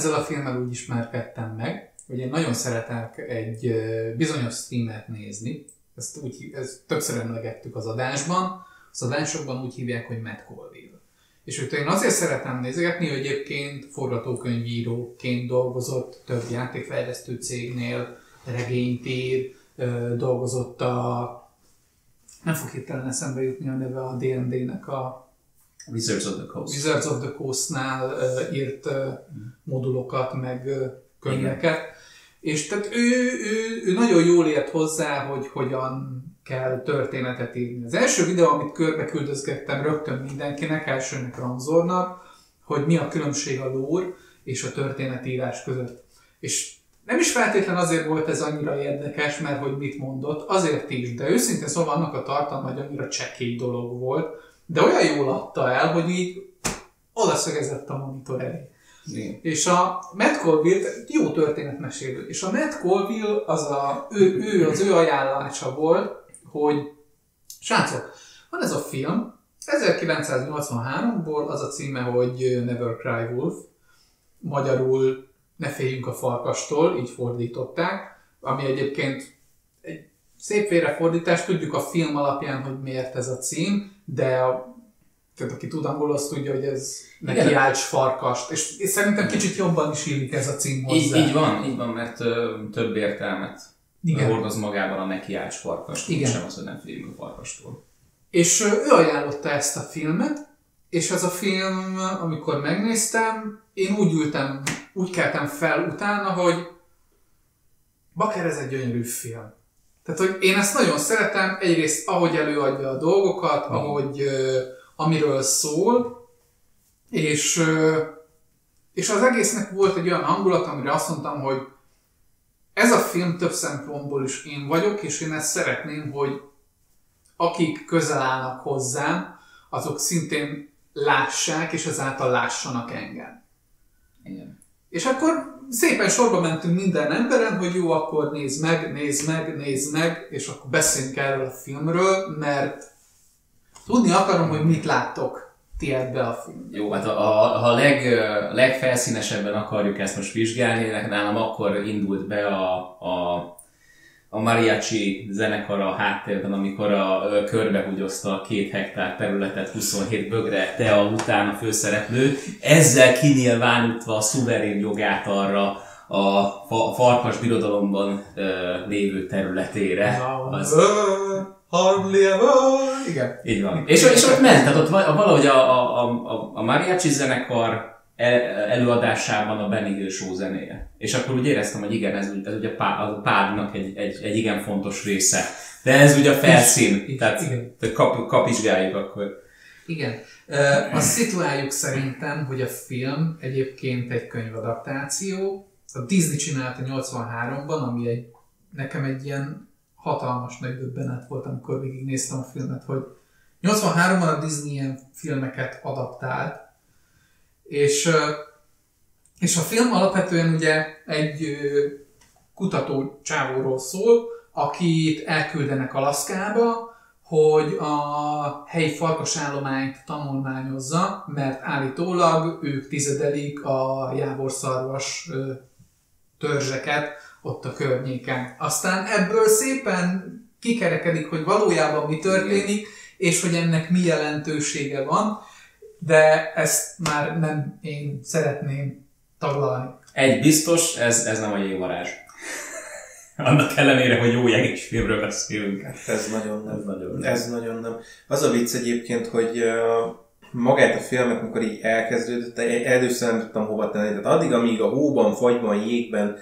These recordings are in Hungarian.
ezzel a filmmel úgy ismerkedtem meg, hogy én nagyon szeretek egy bizonyos streamet nézni, ezt, úgy, ezt többször emlegettük az adásban, az adásokban úgy hívják, hogy Matt Colville. És őt én azért szeretem nézegetni, hogy egyébként forgatókönyvíróként dolgozott több játékfejlesztő cégnél, regényt ír, dolgozott a nem fog hirtelen eszembe jutni a neve a D&D-nek a Wizards of the Coast. Wizards of the Coast-nál írt uh, modulokat, meg könyveket. Igen. És tehát ő, ő, ő nagyon jól ért hozzá, hogy hogyan kell történetet írni. Az első videó, amit körbe küldözgettem rögtön mindenkinek, elsőnek Ranzornak, hogy mi a különbség a lore és a történetírás között. És nem is feltétlen azért volt ez annyira érdekes, mert hogy mit mondott, azért is, de őszintén szóval annak a tartalma hogy annyira csekély dolog volt, de olyan jól adta el, hogy így oda szögezett a monitor elé. Igen. És a Matt Colville, jó történetmesélő, és a Matt Colville az a, ő, ő, az ő ajánlása volt, hogy srácok, van ez a film, 1983-ból az a címe, hogy Never Cry Wolf, magyarul Ne féljünk a farkastól, így fordították, ami egyébként egy szép félrefordítás, tudjuk a film alapján, hogy miért ez a cím, de a, tehát aki tud angolul, azt tudja, hogy ez neki álts farkast, és, és szerintem kicsit jobban is illik ez a cím hozzá. Így, így van, így van, mert ö, több értelmet igen. hordoz magában a neki álts farkast, Igen. sem az, hogy nem féljünk a farkastól. És ő ajánlotta ezt a filmet, és ez a film, amikor megnéztem, én úgy ültem, úgy keltem fel utána, hogy Baker, ez egy gyönyörű film. Tehát, hogy én ezt nagyon szeretem, egyrészt ahogy előadja a dolgokat, mm. ahogy uh, amiről szól, és, uh, és az egésznek volt egy olyan hangulat, amire azt mondtam, hogy ez a film több szempontból is én vagyok, és én ezt szeretném, hogy akik közel állnak hozzám, azok szintén lássák, és ezáltal lássanak engem. Igen. És akkor szépen sorba mentünk minden emberen, hogy jó, akkor nézd meg, nézd meg, nézd meg, és akkor beszéljünk erről a filmről, mert tudni akarom, hogy mit láttok ti ebbe a film. Jó, hát a, a, a leg, legfelszínesebben akarjuk ezt most vizsgálni, nálam akkor indult be a, a, a mariachi zenekar a háttérben, amikor a, a körbehugyozta a két hektár területet 27 bögre te után a főszereplő, ezzel kinyilvánítva a szuverén jogát arra, a, a farkas birodalomban ö, lévő területére. Az, Hardly ever. Igen. Így van. És, és ott ment, tehát ott valahogy a, a, a, a mariachi zenekar előadásában a Benny Hill Show zenéje. És akkor úgy éreztem, hogy igen, ez, ez ugye a pádnak egy, egy, egy igen fontos része. De ez ugye a felszín, és, tehát, igen. kap, kapizsgáljuk akkor. Igen. Azt szituáljuk szerintem, hogy a film egyébként egy könyvadaptáció. A Disney csinálta 83-ban, ami egy, nekem egy ilyen hatalmas megdöbbenet volt, amikor végignéztem a filmet, hogy 83-ban a Disney ilyen filmeket adaptált, és, és a film alapvetően ugye egy kutató csávóról szól, akit elküldenek Alaszkába, hogy a helyi farkasállományt tanulmányozza, mert állítólag ők tizedelik a jávorszarvas törzseket, ott a környéken. Aztán ebből szépen kikerekedik, hogy valójában mi történik, és hogy ennek mi jelentősége van, de ezt már nem én szeretném taglalni. Egy biztos, ez, ez nem a jégvarázs. Annak ellenére, hogy jó jeges filmről beszélünk. Hát ez nagyon nem. Ez nagyon nem. Ez nagyon nem. Az a vicc egyébként, hogy magát a filmet, amikor így elkezdődött, először nem tudtam hova tenni. Tehát addig, amíg a hóban, fagyban, jégben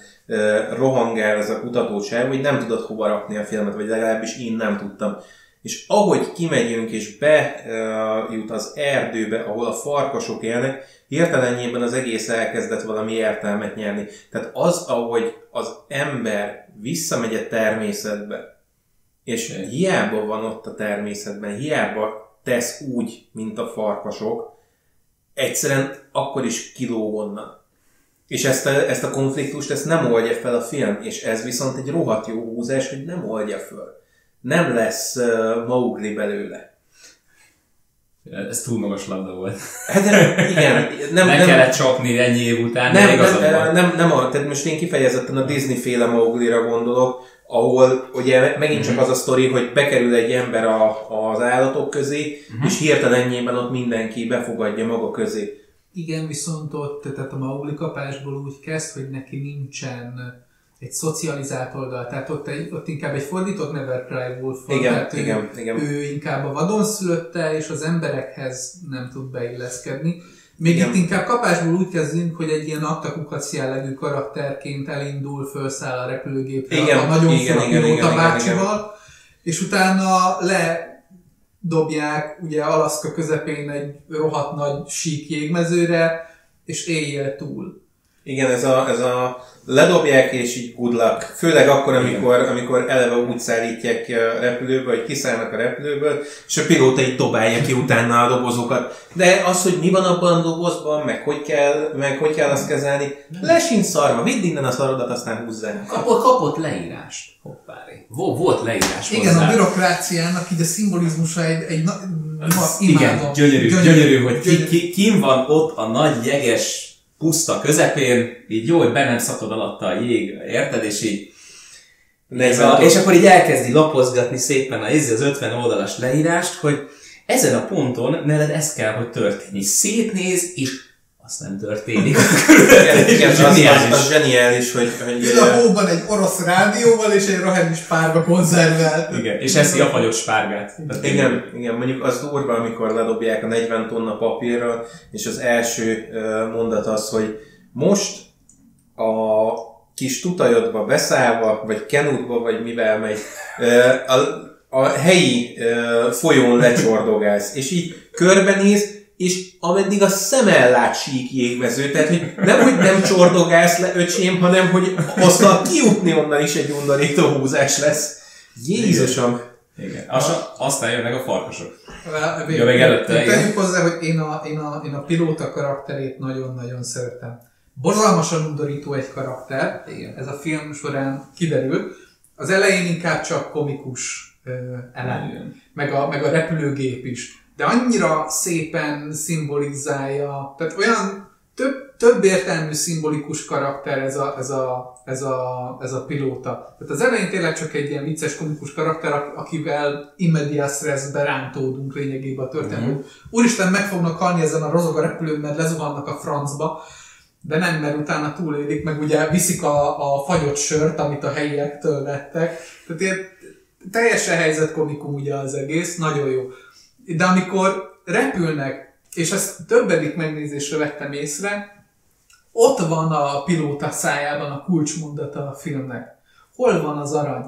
rohangál az a kutatóság, hogy nem tudod hova rakni a filmet, vagy legalábbis én nem tudtam. És ahogy kimegyünk és bejut az erdőbe, ahol a farkasok élnek, hirtelenjében az egész elkezdett valami értelmet nyerni. Tehát az, ahogy az ember visszamegy a természetbe, és hiába van ott a természetben, hiába tesz úgy, mint a farkasok, egyszerűen akkor is kilóg onnan. És ezt a, ezt a konfliktust ezt nem oldja fel a film, és ez viszont egy rohadt jó húzás, hogy nem oldja föl. Nem lesz uh, Maugli belőle. Ez túl magas labda volt. Hát de, igen, nem, nem, nem kellett csapni ennyi év után, nem, nem, nem, nem, nem, tehát most én kifejezetten a Disney féle Mowgli-ra gondolok, ahol ugye megint csak mhm. az a sztori, hogy bekerül egy ember a, az állatok közé, uh-huh. és hirtelen ennyiben ott mindenki befogadja maga közé. Igen, viszont ott, tehát a Mowgli kapásból úgy kezd, hogy neki nincsen egy szocializált oldal, tehát ott, egy, ott inkább egy fordított Never Cry Wolf van, igen, tehát igen, ő, igen. ő inkább a vadon szülötte, és az emberekhez nem tud beilleszkedni. Még igen. itt inkább kapásból úgy kezdünk, hogy egy ilyen aktakukac jellegű karakterként elindul, felszáll a repülőgépre igen, a nagyon igen, igen, igen, bácsival, igen, igen. és utána le dobják ugye Alaszka közepén egy rohadt nagy sík jégmezőre, és éjjel túl. Igen, ez a, ez a ledobják, és így good luck. Főleg akkor, amikor, amikor eleve úgy szállítják ki a repülőből, hogy kiszállnak a repülőből, és a pilóta így dobálja ki utána a dobozokat. De az, hogy mi van abban a dobozban, meg hogy kell, meg hogy kell azt kezelni, lesin szarva, vidd innen a szarodat, aztán húzzák. Kapott, kapott leírást. Hoppári. Volt leírás Igen, hozzá. a bürokráciának így a szimbolizmusa egy, egy na, ma, Igen, gyönyörű, gyönyörű, gyönyörű, hogy gyönyörű. Ki, ki, kim van ott a nagy jeges puszta közepén, így jó, hogy bennem szakad alatta a jég, érted, és így ez a, és akkor így elkezdi lapozgatni szépen a, az 50 oldalas leírást, hogy ezen a ponton neked ez kell, hogy történni. Szétnéz, és azt nem történik. igen, igen, az, az, az, zseniális, hogy... hogy Ül a hóban egy orosz rádióval és egy rohadmi spárga konzervel. Igen, és eszi a fagyott spárgát. Igen, igen, mondjuk az durva, amikor ledobják a 40 tonna papírral, és az első mondat az, hogy most a kis tutajodba beszállva, vagy kenutba, vagy mivel megy, a, a helyi folyón lecsordogálsz, és így körbenéz, és ameddig a szemel lát sík jégmező, tehát hogy nem, hogy nem csordogálsz le, öcsém, hanem hogy aztán kijutni onnan is egy undorító húzás lesz. Jézusom! Igen. Aztán, aztán jönnek a farkasok. Jó, még előtte, Tegyük hozzá, hogy én a, én, a, én a pilóta karakterét nagyon-nagyon szeretem. Borzalmasan undorító egy karakter, Igen. ez a film során kiderül. Az elején inkább csak komikus elem, meg a, meg a repülőgép is de annyira szépen szimbolizálja, tehát olyan több, több értelmű szimbolikus karakter ez a, ez a, ez a, ez a pilóta. Tehát az elején tényleg csak egy ilyen vicces, komikus karakter, akivel immediate stressbe rántódunk lényegében a történet. Mm-hmm. Úristen, meg fognak halni ezen a rozog a repülőn, mert lezuhannak a francba, de nem, mert utána túlélik, meg ugye viszik a, a fagyott sört, amit a helyiektől vettek. Tehát ilyen teljesen helyzetkomikum ugye az egész, nagyon jó. De amikor repülnek, és ezt többedik megnézésre vettem észre, ott van a pilóta szájában a kulcsmondata a filmnek. Hol van az arany?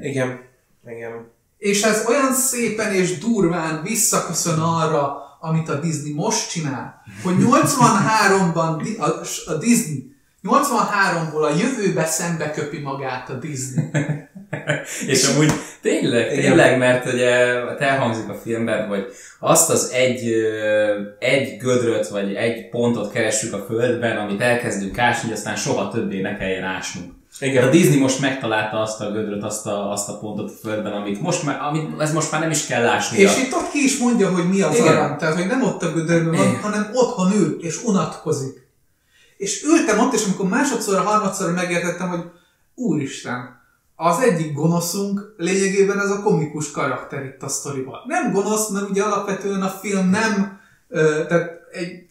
Igen, igen. És ez olyan szépen és durván visszaköszön arra, amit a Disney most csinál, hogy 83-ban a, Disney 83-ból a jövőbe szembe köpi magát a Disney. és amúgy tényleg, tényleg, mert ugye elhangzik a filmben, hogy azt az egy, egy gödröt, vagy egy pontot keressük a Földben, amit elkezdünk ásni, aztán soha többé ne kelljen ásnunk. Igen. A Disney most megtalálta azt a gödröt, azt a, azt a pontot a Földben, amit most már, amit, ez most már nem is kell ásni. És itt ott ki is mondja, hogy mi az Igen. arany. Tehát, hogy nem ott a gödörben van, hanem otthon ül, és unatkozik. És ültem ott, és amikor másodszor, harmadszor megértettem, hogy úristen, az egyik gonoszunk lényegében ez a komikus karakter itt a sztoriban. Nem gonosz, mert ugye alapvetően a film nem, ö, tehát egy,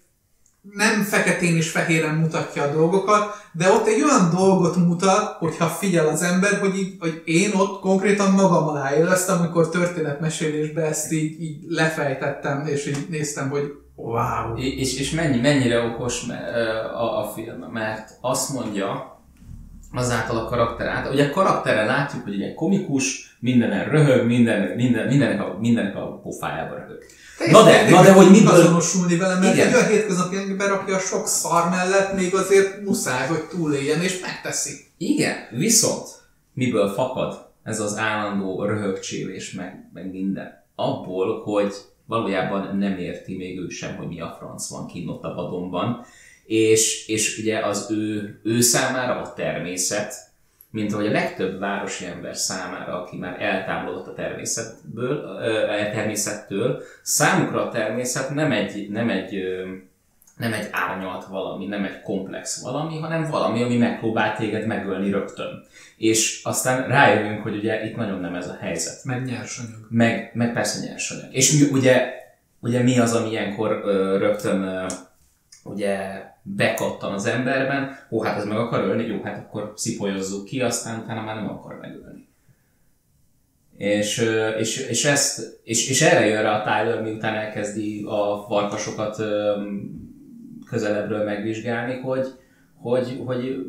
nem feketén és fehéren mutatja a dolgokat, de ott egy olyan dolgot mutat, hogyha figyel az ember, hogy, így, hogy én ott konkrétan magam alá éreztem, amikor történetmesélésbe ezt így, így lefejtettem, és így néztem, hogy wow. És, és mennyi, mennyire okos a, a film, mert azt mondja, azáltal a karakter át. Ugye a karakterre látjuk, hogy egy komikus, mindenen röhög, minden, minden, mindenek, a, mindenek a pofájába röhög. Na de, na de, hogy mit azonosulni vele, mert igen. egy olyan hétköznapi ember, aki a sok szar mellett még azért muszáj, hogy túléljen, és megteszi. Igen, viszont miből fakad ez az állandó röhögcsélés, meg, meg minden? Abból, hogy valójában nem érti még ő sem, hogy mi a franc van kint ott a vadonban, és, és ugye az ő, ő számára a természet, mint ahogy a legtöbb városi ember számára, aki már eltávolodott a természetből, a természettől, számukra a természet nem egy, nem egy nem egy árnyalt valami, nem egy komplex valami, hanem valami, ami megpróbál téged megölni rögtön. És aztán rájövünk, hogy ugye itt nagyon nem ez a helyzet. Meg nyersanyag. Meg, meg persze nyersanyag. És mi, ugye, ugye mi az, ami ilyenkor ö, rögtön ö, ugye bekattan az emberben, ó, hát ez meg akar ölni, jó, hát akkor szipolyozzuk ki, aztán utána már nem akar megölni. És, és, és, ezt, és, és erre jön rá a Tyler, miután elkezdi a farkasokat közelebbről megvizsgálni, hogy, hogy, hogy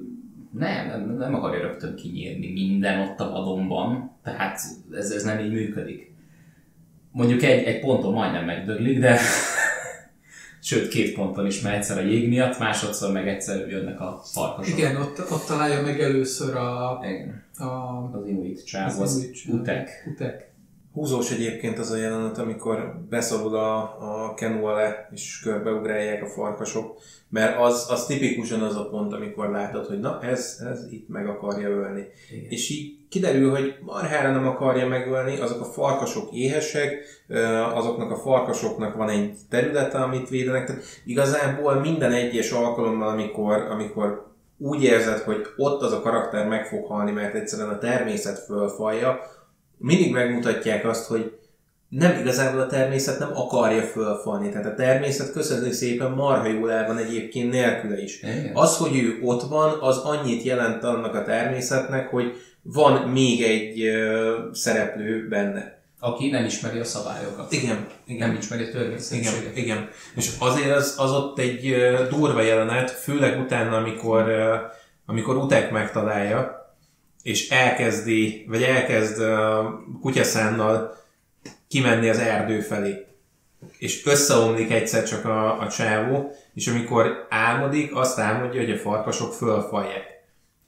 nem, nem, akarja rögtön kinyírni minden ott a vadonban, tehát ez, ez nem így működik. Mondjuk egy, egy ponton majdnem megdöglik, de sőt két ponton is, mert egyszer a jég miatt, másodszor meg egyszer jönnek a farkasok. Igen, ott, ott találja meg először a, Igen. a az inuit csáv, az, az utek. utek. Húzós egyébként az a jelenet, amikor beszorul a, a kenu alá, és körbeugrálják a farkasok, mert az, az tipikusan az a pont, amikor látod, hogy na, ez, ez itt meg akarja ölni. Igen. És így kiderül, hogy marhára nem akarja megölni, azok a farkasok éhesek, azoknak a farkasoknak van egy területe, amit védenek, tehát igazából minden egyes alkalommal, amikor, amikor úgy érzed, hogy ott az a karakter meg fog halni, mert egyszerűen a természet fölfalja, mindig megmutatják azt, hogy nem igazából a természet nem akarja fölfalni. Tehát a természet köszönjük szépen marha jól el van egyébként nélküle is. Igen. Az, hogy ő ott van, az annyit jelent annak a természetnek, hogy van még egy uh, szereplő benne. Aki nem ismeri a szabályokat. Igen. igen. Nem ismeri a törvényszerűséget. Igen, igen. És azért az, az ott egy durva jelenet, főleg utána, amikor, amikor Utek megtalálja, és elkezdi, vagy elkezd kutyaszánnal kimenni az erdő felé. És összeomlik egyszer csak a, a csávó, és amikor álmodik, azt álmodja, hogy a farkasok fölfalják.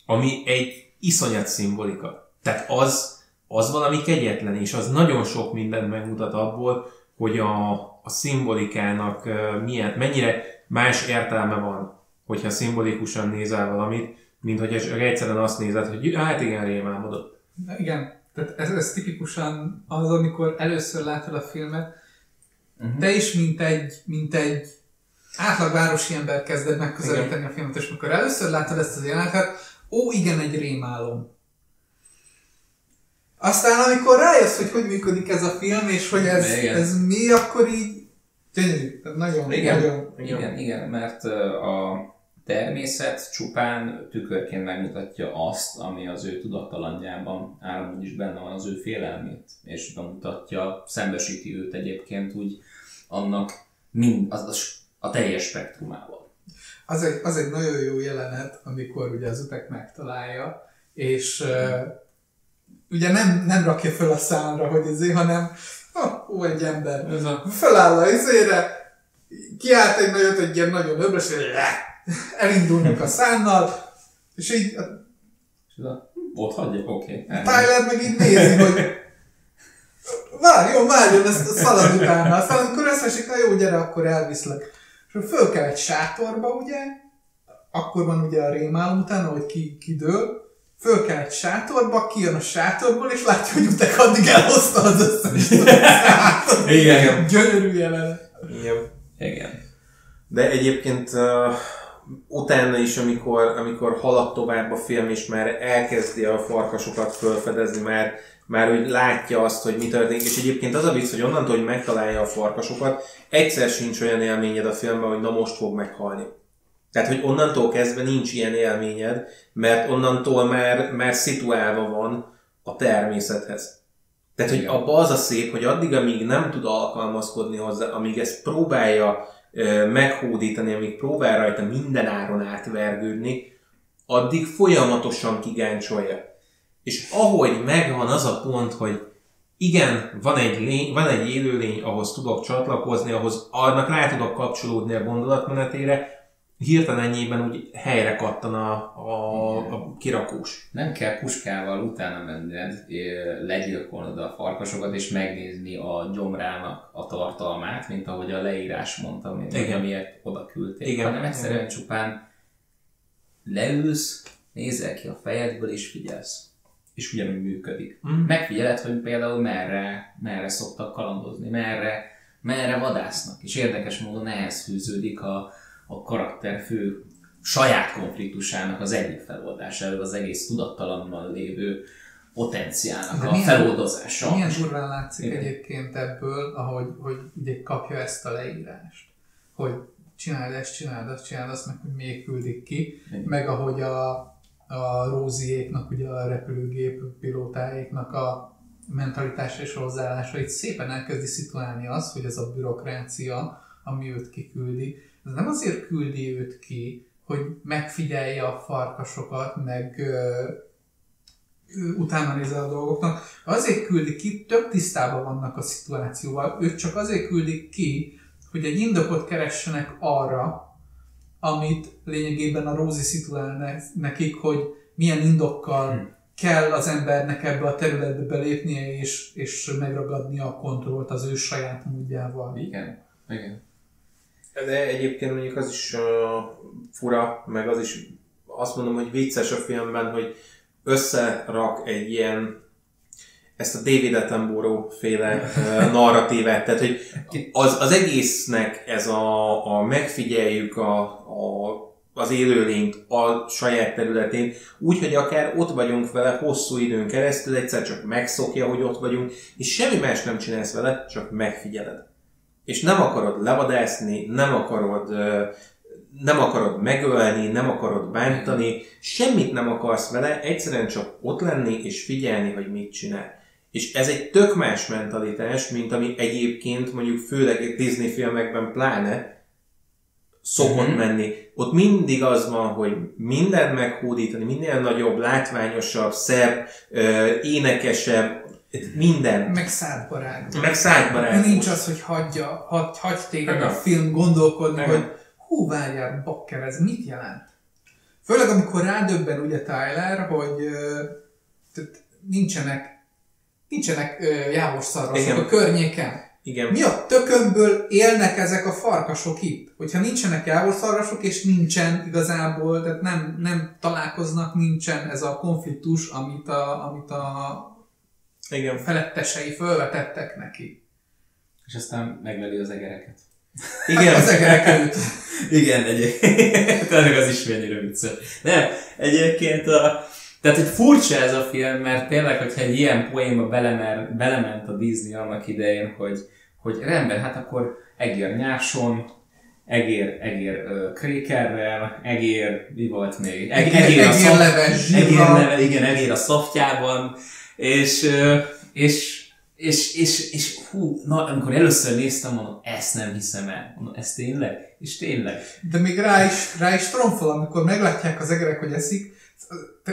Ami egy iszonyat szimbolika. Tehát az, az valami kegyetlen, és az nagyon sok mindent megmutat abból, hogy a, a szimbolikának milyen, mennyire más értelme van, hogyha szimbolikusan nézel valamit, mint hogy egyszerűen azt nézed, hogy hát igen, rémálmodott. Igen, tehát ez, ez tipikusan az, amikor először látod a filmet, uh-huh. te is mint egy, mint egy átlag városi ember kezded megközelíteni a filmet, és amikor először látod ezt az jelenetet, ó, igen, egy rémálom. Aztán amikor rájössz, hogy hogy működik ez a film, és hogy ez, ez mi, akkor így gyönyörű. Nagyon, igen, nagyon, igen, igen, igen, mert a természet csupán tükörként megmutatja azt, ami az ő tudattalanjában áramon is benne van, az ő félelmét, és bemutatja, szembesíti őt egyébként úgy annak mind, az, az, a teljes spektrumával. Az egy, az egy nagyon jó jelenet, amikor ugye az utek megtalálja, és uh, ugye nem, nem rakja föl a számra, hogy ezért, hanem oh, ó, egy ember. Ez a... Föláll a izére, kiállt egy nagyot, egy ilyen nagyon öbrös, és elindulnak a szánnal, és így... Ott hagyja, oké. Okay. Tyler meg így nézi, hogy várjon, várjon, ezt szalad utána. Aztán amikor összesik, na jó, gyere, akkor elviszlek. És föl kell egy sátorba, ugye, akkor van ugye a rémálom utána, hogy ki, kidől, föl kell egy sátorba, kijön a sátorból, és látja, hogy utek addig elhozta az összes Igen. Gyönyörű jelenet. Igen. Igen. De egyébként uh, utána is, amikor, amikor halad tovább a film, és már elkezdi a farkasokat felfedezni, már, már úgy látja azt, hogy mi történik, és egyébként az a vicc, hogy onnantól, hogy megtalálja a farkasokat, egyszer sincs olyan élményed a filmben, hogy na most fog meghalni. Tehát, hogy onnantól kezdve nincs ilyen élményed, mert onnantól már, már szituálva van a természethez. Tehát, hogy abba az a szép, hogy addig, amíg nem tud alkalmazkodni hozzá, amíg ezt próbálja meghódítani, amíg próbál rajta minden áron átvergődni, addig folyamatosan kigáncsolja. És ahogy megvan az a pont, hogy igen, van egy, lény, van egy élőlény, ahhoz tudok csatlakozni, ahhoz annak rá tudok kapcsolódni a gondolatmenetére, hirtelen ennyiben úgy helyre kattan a, a, a kirakós. Nem kell puskával utána menned, legyilkolnod a farkasokat, és megnézni a gyomrának a tartalmát, mint ahogy a leírás mondta, mint Igen. amiért oda küldték, Igen. hanem egyszerűen Igen. csupán leülsz, nézel ki a fejedből és figyelsz. És ugyanúgy működik. Mm. Megfigyeled, hogy például merre, merre szoktak kalandozni, merre, merre vadásznak. És érdekes módon ehhez fűződik a, a karakter fő saját konfliktusának az egyik feloldása, az egész tudattalanban lévő potenciálnak a milyen, feloldozása. Milyen durván látszik Igen. egyébként ebből, ahogy hogy ugye kapja ezt a leírást, hogy csináld ezt, csináld azt, csináld azt, meg hogy még küldik ki, Igen. meg ahogy a, a Róziéknak, ugye a repülőgép pilótáiknak a mentalitása és hozzáállása itt szépen elkezdi szituálni az, hogy ez a bürokrácia, ami őt kiküldi, ez nem azért küldi őt ki, hogy megfigyelje a farkasokat, meg utána nézel a dolgoknak. Azért küldik ki, több tisztában vannak a szituációval, őt csak azért küldik ki, hogy egy indokot keressenek arra, amit lényegében a Rózi szituál nekik, hogy milyen indokkal hmm. kell az embernek ebbe a területbe belépnie és, és megragadni a kontrollt az ő saját módjával. Igen, igen. De egyébként mondjuk az is uh, fura, meg az is azt mondom, hogy vicces a filmben, hogy összerak egy ilyen ezt a David Attenborough féle narratívát, tehát hogy az, az egésznek ez a, a megfigyeljük a, a, az élőlényt a saját területén, úgy, hogy akár ott vagyunk vele hosszú időn keresztül, egyszer csak megszokja, hogy ott vagyunk, és semmi más nem csinálsz vele, csak megfigyeled. És nem akarod levadászni, nem akarod nem akarod megölni, nem akarod bántani, semmit nem akarsz vele, egyszerűen csak ott lenni és figyelni, hogy mit csinál. És ez egy tök más mentalitás, mint ami egyébként mondjuk főleg Disney filmekben pláne szokott mm-hmm. menni. Ott mindig az van, hogy mindent meghódítani, minél nagyobb, látványosabb, szebb, énekesebb, minden. Meg szádbarát. Meg szádbarát. Nincs az, hogy hagyja, hagy, hagy téged a film gondolkodni, hogy hú, várjál, bakker, ez mit jelent? Főleg amikor rádöbben ugye Tyler, hogy tehát nincsenek, nincsenek jávorszarvasok a környéken. Igen. Mi a tökömből élnek ezek a farkasok itt? Hogyha nincsenek jávorszarvasok, és nincsen igazából, tehát nem, nem találkoznak, nincsen ez a konfliktus, amit a, amit a Igen. felettesei felvetettek neki. És aztán megleli az egereket. Igen. az egerek Igen, egyébként. Tehát az is mennyire vicces. Nem, egyébként a, tehát egy furcsa ez a film, mert tényleg, hogyha egy ilyen poénba belemer, belement a Disney annak idején, hogy, hogy rendben, hát akkor egér nyáson, egér, egér uh, krékerrel, egér, mi volt még? Eg, egér, egér, a egér leves, egér leve, igen, egér a szaftjában, és, és és, és, és hú, na, amikor először néztem, mondom, ezt nem hiszem el. Mondom, ez tényleg? És tényleg. De még rá is, rá is tromfol, amikor meglátják az egerek, hogy eszik,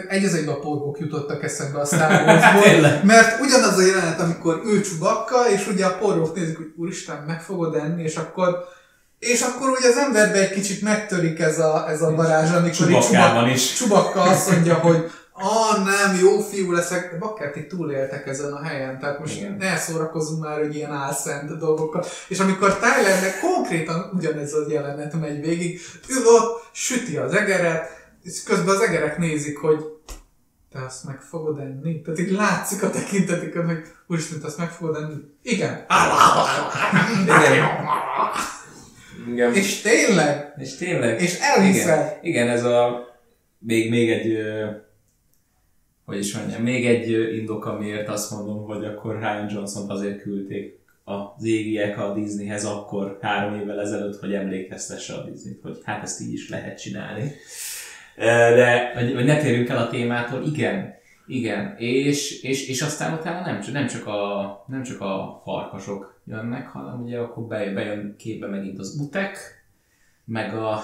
egy az egyben a porgók jutottak eszembe a Star Warsból, mert ugyanaz a jelenet, amikor ő csubakka, és ugye a porgók nézik, hogy úristen, meg fogod enni, és akkor és akkor ugye az emberbe egy kicsit megtörik ez a, ez a varázs, amikor Csubakkában is. Csubakka azt mondja, hogy ah, nem, jó fiú leszek, de bakker, ti túléltek ezen a helyen, tehát most Igen. ne szórakozunk már, hogy ilyen álszent dolgokkal. És amikor Tylernek konkrétan ugyanez a jelenet megy végig, ő ott süti az egeret, és közben az egerek nézik, hogy te azt meg fogod enni? Tehát így látszik a tekintetükön, hogy úristen, te azt meg fogod enni? Igen. Igen. Igen. És tényleg. És tényleg. És elhiszed. Igen, Igen ez a még, még egy hogy is mondjam, még egy indok, amiért azt mondom, hogy akkor Ryan Johnson azért küldték az égiek a Disneyhez akkor három évvel ezelőtt, hogy emlékeztesse a Disney-t, hogy hát ezt így is lehet csinálni. De, hogy, hogy ne térjünk el a témától, igen, igen, és, és, és aztán utána nem, nem, csak a, nem csak a farkasok jönnek, hanem ugye akkor bejön képbe megint az utek, meg a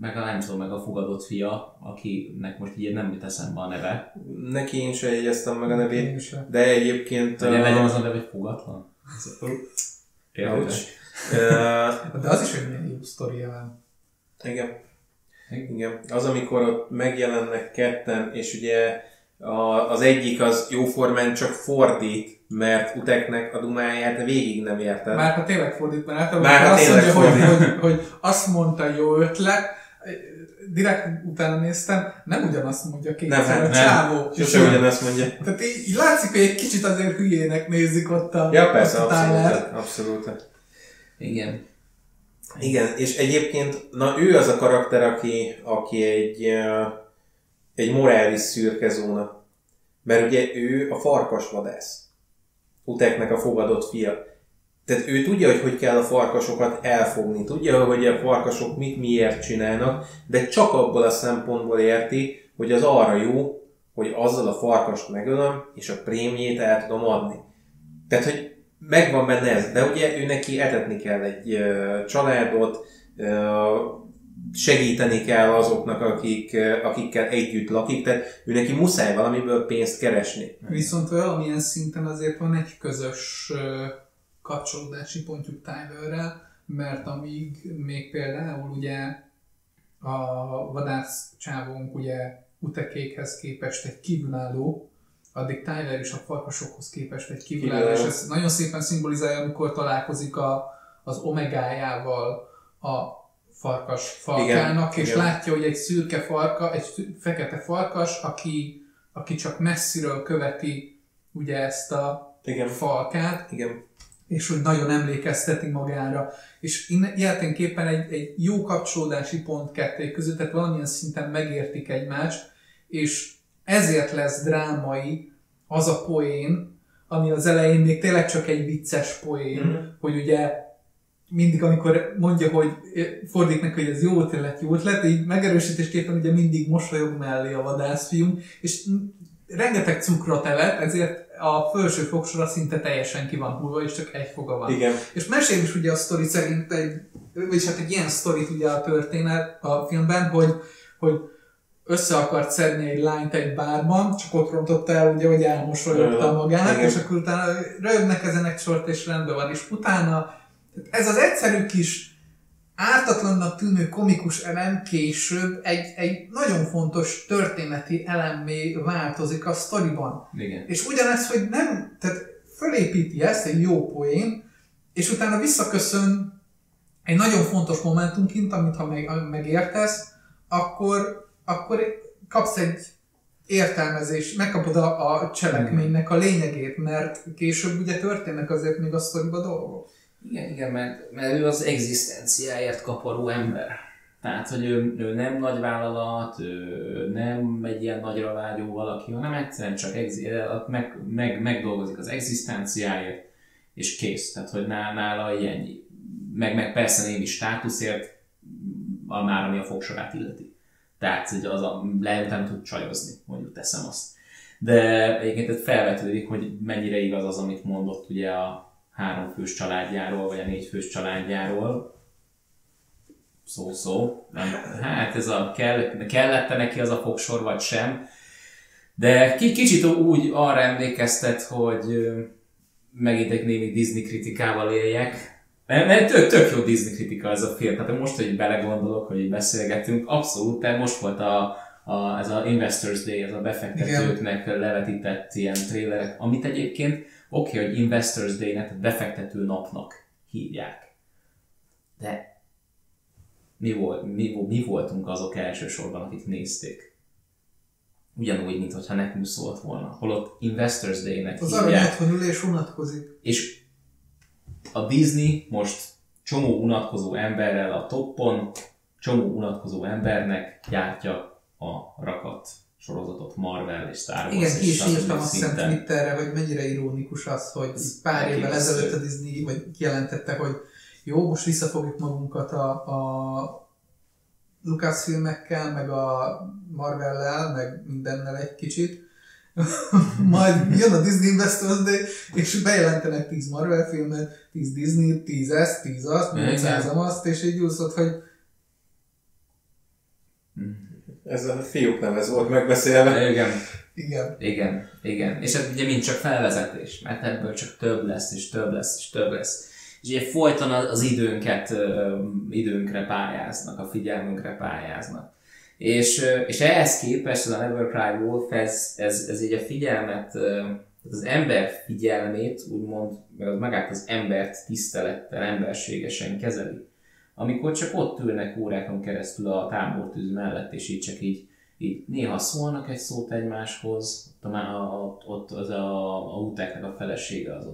meg a nem tudom, meg a fogadott fia, akinek most így nem jut eszembe a neve. Neki én sem jegyeztem meg a nevét, de egyébként... Hogy a... legyen az a neve, hogy fogatlan? Érdekes. de az is egy milyen jó sztori van. Igen. Igen. Az, amikor ott megjelennek ketten, és ugye a, az egyik az jóformán csak fordít, mert uteknek a dumáját végig nem érted. Már ha tényleg fordít, mert általában Már ha azt mondja, fordít. Hogy, hogy, hogy, azt mondta jó ötlet, direkt utána néztem, nem ugyanazt mondja kétszer nem, hát a csávó. Sose ugyanazt mondja. Tehát így, így látszik, hogy egy kicsit azért hülyének nézik ott a Ja, persze, a abszolút, abszolút. Igen. Igen, és egyébként, na ő az a karakter, aki, aki egy, egy morális szürke zóna. Mert ugye ő a farkasvadász. Uteknek a fogadott fia. Tehát ő tudja, hogy hogy kell a farkasokat elfogni, tudja, hogy a farkasok mit miért csinálnak, de csak abból a szempontból érti, hogy az arra jó, hogy azzal a farkast megölöm, és a prémjét el tudom adni. Tehát, hogy megvan benne ez, de ugye ő neki etetni kell egy uh, családot, uh, segíteni kell azoknak, akik, akikkel együtt lakik, tehát ő neki muszáj valamiből pénzt keresni. Viszont valamilyen szinten azért van egy közös kapcsolódási pontjuk Tylerrel, mert amíg még például ugye a vadász csávónk ugye utekékhez képest egy kívülálló, addig Tyler is a farkasokhoz képest egy kívülálló, és ez nagyon szépen szimbolizálja, amikor találkozik a, az omegájával a farkas falkának, igen, és igen. látja, hogy egy szürke farka, egy fekete farkas, aki, aki csak messziről követi ugye ezt a igen. falkát, igen és hogy nagyon emlékezteti magára. És ilyeténképpen egy, egy jó kapcsolódási pont kettő között, tehát valamilyen szinten megértik egymást, és ezért lesz drámai az a poén, ami az elején még tényleg csak egy vicces poén, mm-hmm. hogy ugye mindig, amikor mondja, hogy fordít neki, hogy ez jó ötlet, jó ötlet, így megerősítésképpen ugye mindig mosolyog mellé a vadászfiunk, és rengeteg cukrot evett, ezért a felső fogsora szinte teljesen ki van hullva, és csak egy foga van. Igen. És mesél is ugye a sztori szerint, egy, vagyis hát egy ilyen sztorit ugye a történet a filmben, hogy, hogy össze akart szedni egy lányt egy bárban, csak ott rontotta el, ugye, hogy elmosolyogta Igen. és akkor utána rögnek ezen egy sort, és rendben van. És utána ez az egyszerű kis ártatlannak tűnő komikus elem később egy, egy nagyon fontos történeti elemmé változik a sztoriban. Igen. És ugyanez, hogy nem, tehát fölépíti ezt egy jó poén, és utána visszaköszön egy nagyon fontos momentumként, amit ha meg, megértesz, akkor, akkor kapsz egy értelmezés, megkapod a, a cselekménynek a lényegét, mert később ugye történnek azért még a sztoriba dolgok. Igen, igen, mert, mert ő az egzisztenciáért kaparó ember. Tehát, hogy ő, ő nem nagy vállalat, ő nem egy ilyen nagyra vágyó valaki, hanem egyszerűen csak exi- meg, meg, megdolgozik az egzisztenciáért, és kész. Tehát, hogy nála ilyen, meg, meg persze némi státuszért, a már ami a fogsorát illeti. Tehát, hogy az a, lehet, tud csajozni, mondjuk teszem azt. De egyébként felvetődik, hogy mennyire igaz az, amit mondott ugye a, három fős családjáról, vagy a négy fős családjáról. Szó-szó. Hát ez a kell, kellette neki az a fogsor, vagy sem. De kicsit úgy arra emlékeztet, hogy megint egy némi Disney kritikával éljek. Mert tök, tök jó Disney kritika ez a film. Tehát most, hogy belegondolok, hogy beszélgetünk, abszolút, de most volt a, a, ez a Investors Day, ez a befektetőknek levetített ilyen trélerek, amit egyébként Oké, okay, hogy Investors Day-nek, befektető napnak hívják. De mi, volt, mi, mi voltunk azok elsősorban, akik nézték. Ugyanúgy, mintha nekünk szólt volna. Holott Investors Day-nek Az hívják. Az ülés unatkozik. És a Disney most csomó unatkozó emberrel a toppon, csomó unatkozó embernek gyártja a rakat sorozatot Marvel és Star Wars. Igen, ki is írtam azt hiszem Twitterre, hogy mennyire ironikus az, hogy pár évvel ezelőtt a Disney vagy kijelentette, hogy jó, most visszafogjuk magunkat a, a Lucas filmekkel, meg a Marvel-lel, meg mindennel egy kicsit. Majd jön a Disney Investors Day, és bejelentenek 10 Marvel filmet, 10 Disney, 10 ezt, 10 azt, 800 azt, és így úszott, hogy ez a fiúk nem ez volt megbeszélve. Igen. Igen. Igen, igen. És ez ugye mind csak felvezetés, mert ebből csak több lesz, és több lesz, és több lesz. És ugye folyton az időnket, időnkre pályáznak, a figyelmünkre pályáznak. És, és ehhez képest ez a Never Cry Wolf, ez, ez, ez így a figyelmet, az ember figyelmét, úgymond, meg magát az embert tisztelettel, emberségesen kezeli amikor csak ott ülnek órákon keresztül a tábortűz mellett, és így csak így, így néha szólnak egy szót egymáshoz, ott, ott, ott az a, a utáknak a felesége az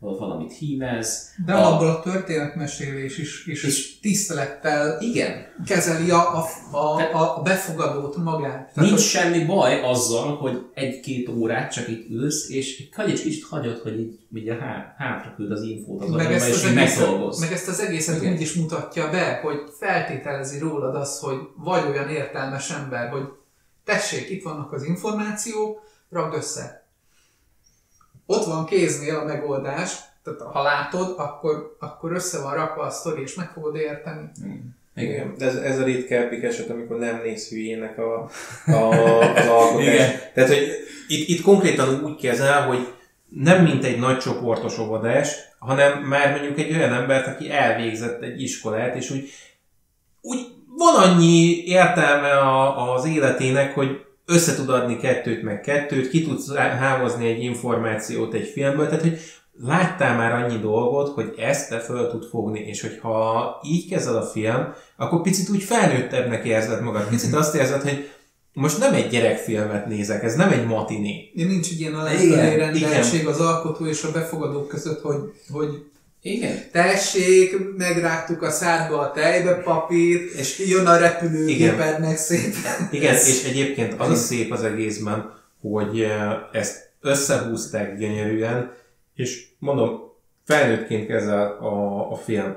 ott valamit hímez. De a... abból a történetmesélés is, is, és tisztelettel igen. kezeli a, a, a, a befogadót magát. Tehát, Nincs hogy... semmi baj azzal, hogy egy-két órát csak itt ülsz, és egy kicsit hagyod, hogy így, a há, hátra küld az infót az meg, ezt az egészet, meg ezt az egészet igen. úgy is mutatja be, hogy feltételezi rólad az, hogy vagy olyan értelmes ember, hogy tessék, itt vannak az információk, rakd össze ott van kéznél a megoldás, tehát ha látod, akkor, akkor össze van rakva a sztori, és meg fogod érteni. Igen, de ez, ez a ritka epic eset, amikor nem néz hülyének a, a, az alkotás. Igen. Tehát, hogy itt, itt konkrétan úgy kezel, hogy nem mint egy nagy csoportos óvodás, hanem már mondjuk egy olyan embert, aki elvégzett egy iskolát, és úgy, úgy van annyi értelme a, az életének, hogy össze tud adni kettőt meg kettőt, ki tudsz hámozni egy információt egy filmből, tehát hogy láttál már annyi dolgot, hogy ezt te föl tud fogni, és hogyha így kezded a film, akkor picit úgy felnőttebbnek érzed magad. Picit azt érzed, hogy most nem egy gyerekfilmet nézek, ez nem egy matiné. Nincs egy ilyen aláfelé az alkotó és a befogadók között, hogy, hogy igen. Tessék, megrágtuk a szádba a tejbe papírt, és jön a repülőgépednek szépen. Igen, és egyébként az a szép az egészben, hogy ezt összehúzták gyönyörűen, és mondom, felnőttként kezel a, a film.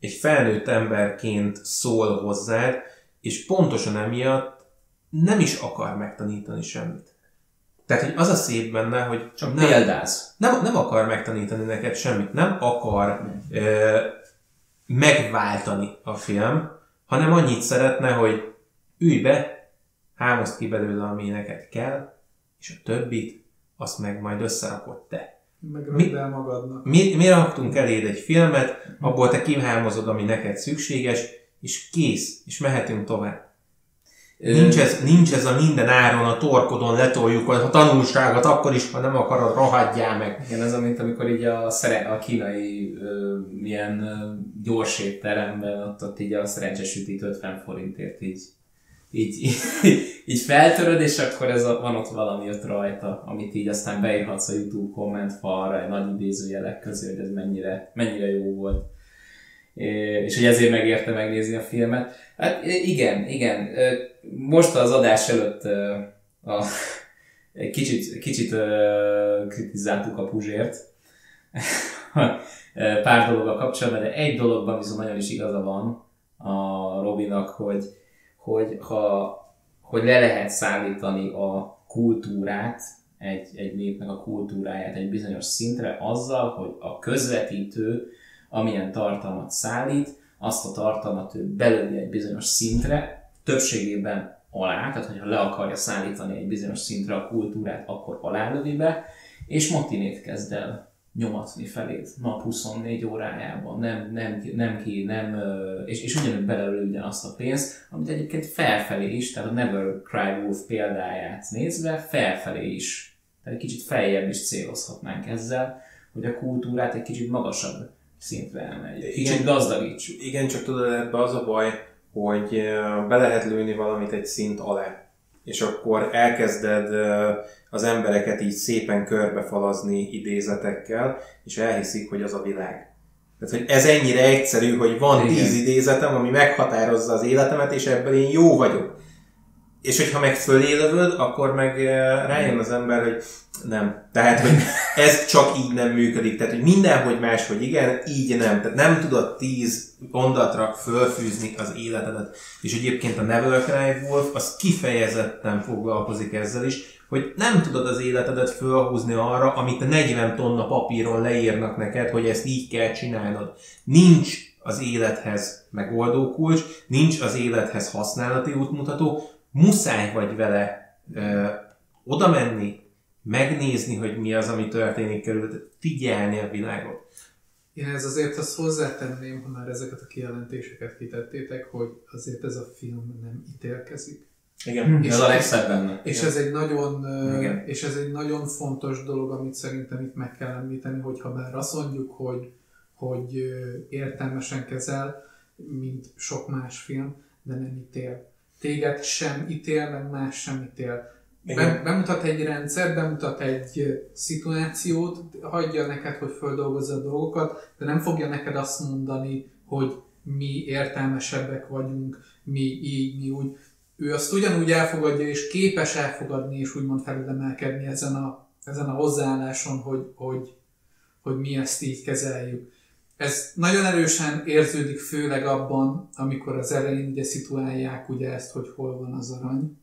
Egy felnőtt emberként szól hozzád, és pontosan emiatt nem is akar megtanítani semmit. Tehát, hogy az a szép benne, hogy csak nem, példáz. Nem, nem akar megtanítani neked semmit, nem akar ö, megváltani a film, hanem annyit szeretne, hogy ülj be, hámozd ki belőle, ami neked kell, és a többit, azt meg majd összerakod te. Meg mi, el magadnak. Mi, mi raktunk eléd egy filmet, abból te kihámozod, ami neked szükséges, és kész, és mehetünk tovább. Nincs ez, nincs ez a minden áron a torkodon letoljuk a tanulságot, akkor is, ha nem akarod, rohadjál meg. Igen, ez amint amikor így a, szere, a kínai ö, ilyen ö, gyors étteremben ott, ott így a szerencsesütit 50 forintért így, így, így, feltöröd, és akkor ez a, van ott valami ott rajta, amit így aztán beírhatsz a YouTube komment falra, egy nagy idézőjelek közé, hogy ez mennyire, mennyire jó volt és hogy ezért megérte megnézni a filmet. Hát igen, igen. Most az adás előtt a, egy kicsit, kicsit kritizáltuk a Puzsért pár dologgal kapcsolatban, de egy dologban viszont nagyon is igaza van a Robinak, hogy, hogy, ha, hogy le lehet szállítani a kultúrát, egy, egy népnek a kultúráját egy bizonyos szintre azzal, hogy a közvetítő amilyen tartalmat szállít, azt a tartalmat ő belőli egy bizonyos szintre, többségében alá, tehát hogyha le akarja szállítani egy bizonyos szintre a kultúrát, akkor alálövi be, és matinét kezd el nyomatni felét nap 24 órájában, nem, nem, nem ki, nem, és, és ugyanúgy belőle ugyanazt a pénzt, amit egyébként felfelé is, tehát a Never Cry Wolf példáját nézve, felfelé is, tehát egy kicsit feljebb is célozhatnánk ezzel, hogy a kultúrát egy kicsit magasabb szintre emeljük. Kicsit gazdagítsuk. Igen, csak tudod, ebbe az a baj, hogy be lehet lőni valamit egy szint alá. És akkor elkezded az embereket így szépen körbefalazni idézetekkel, és elhiszik, hogy az a világ. Tehát, hogy ez ennyire egyszerű, hogy van Igen. tíz idézetem, ami meghatározza az életemet, és ebből én jó vagyok. És hogyha meg fölélövöd, akkor meg rájön az ember, hogy nem. Tehát, hogy ez csak így nem működik. Tehát, hogy mindenhogy máshogy igen, így nem. Tehát nem tudod tíz gondatra fölfűzni az életedet. És egyébként a Never Cry Wolf az kifejezetten foglalkozik ezzel is, hogy nem tudod az életedet fölhúzni arra, amit 40 tonna papíron leírnak neked, hogy ezt így kell csinálnod. Nincs az élethez megoldó kulcs, nincs az élethez használati útmutató, muszáj vagy vele ö, oda menni, megnézni, hogy mi az, ami történik körül, figyelni a világot. Én ez azért azt hozzátenném, ha már ezeket a kijelentéseket kitettétek, hogy azért ez a film nem ítélkezik. Igen, és ez a legszebb benne. És ez, egy nagyon, Igen. és ez egy nagyon fontos dolog, amit szerintem itt meg kell említeni, hogyha már azt mondjuk, hogy, hogy értelmesen kezel, mint sok más film, de nem ítél. Téged sem ítél, meg más sem ítél. Be, bemutat egy rendszer, bemutat egy szituációt, hagyja neked, hogy földolgozza a dolgokat, de nem fogja neked azt mondani, hogy mi értelmesebbek vagyunk, mi így, mi úgy. Ő azt ugyanúgy elfogadja, és képes elfogadni, és úgymond felülemelkedni ezen a, ezen a hozzáálláson, hogy, hogy, hogy mi ezt így kezeljük. Ez nagyon erősen érződik főleg abban, amikor az elején ugye szituálják ugye ezt, hogy hol van az arany,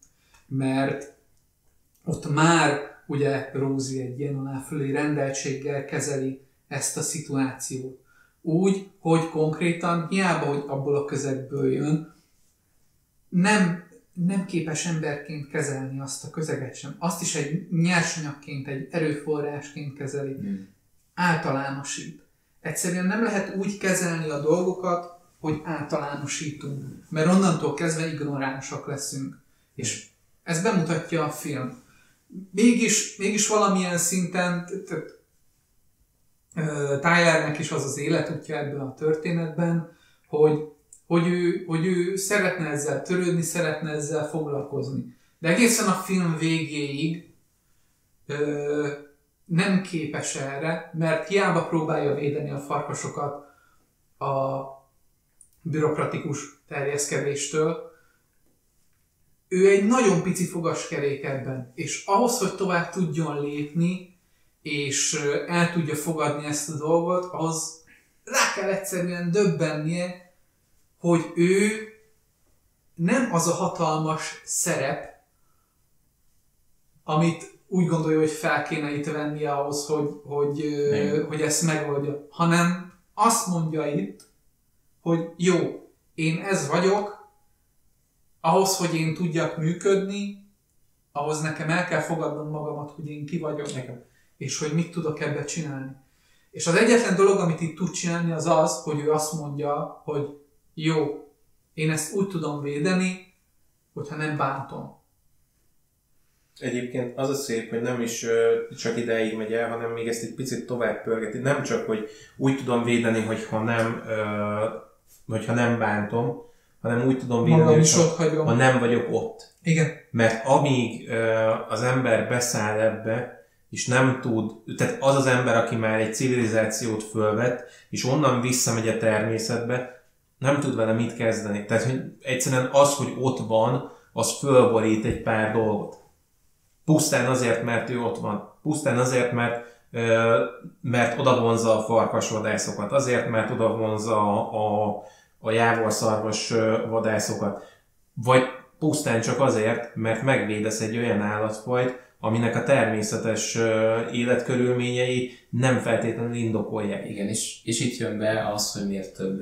mert ott már ugye Rózi egy ilyen aláfölé rendeltséggel kezeli ezt a szituációt. Úgy, hogy konkrétan, hiába, hogy abból a közegből jön, nem, nem képes emberként kezelni azt a közeget sem. Azt is egy nyersanyagként, egy erőforrásként kezeli. Hmm. Általánosít. Egyszerűen nem lehet úgy kezelni a dolgokat, hogy általánosítunk. Mert onnantól kezdve ignoránsak leszünk. És ez bemutatja a film mégis, mégis valamilyen szinten Tylernek is az az életútja ebben a történetben, hogy, hogy, ő, hogy ő szeretne ezzel törődni, szeretne ezzel foglalkozni. De egészen a film végéig nem képes erre, mert hiába próbálja védeni a farkasokat a bürokratikus terjeszkedéstől, ő egy nagyon pici fogaskerék ebben, és ahhoz, hogy tovább tudjon lépni, és el tudja fogadni ezt a dolgot, az rá kell egyszerűen döbbennie, hogy ő nem az a hatalmas szerep, amit úgy gondolja, hogy fel kéne itt vennie ahhoz, hogy, hogy, hogy ezt megoldja, hanem azt mondja itt, hogy jó, én ez vagyok, ahhoz, hogy én tudjak működni, ahhoz nekem el kell fogadnom magamat, hogy én ki vagyok, nekem. és hogy mit tudok ebbe csinálni. És az egyetlen dolog, amit itt tud csinálni, az az, hogy ő azt mondja, hogy jó, én ezt úgy tudom védeni, hogyha nem bántom. Egyébként az a szép, hogy nem is csak ideig megy el, hanem még ezt egy picit tovább pörgeti. Nem csak, hogy úgy tudom védeni, hogyha nem, hogyha nem bántom, hanem úgy tudom védeni, Magam is ott hagyom. ha nem vagyok ott. Igen. Mert amíg az ember beszáll ebbe, és nem tud, tehát az az ember, aki már egy civilizációt fölvett, és onnan visszamegy a természetbe, nem tud vele mit kezdeni. Tehát hogy egyszerűen az, hogy ott van, az fölborít egy pár dolgot. Pusztán azért, mert ő ott van. Pusztán azért, mert mert oda vonza a farkasvadászokat, azért, mert oda vonza a, a, a jávorszarvas vadászokat, vagy pusztán csak azért, mert megvédesz egy olyan állatfajt, aminek a természetes életkörülményei nem feltétlenül indokolják. Igen, és, és itt jön be az, hogy miért több,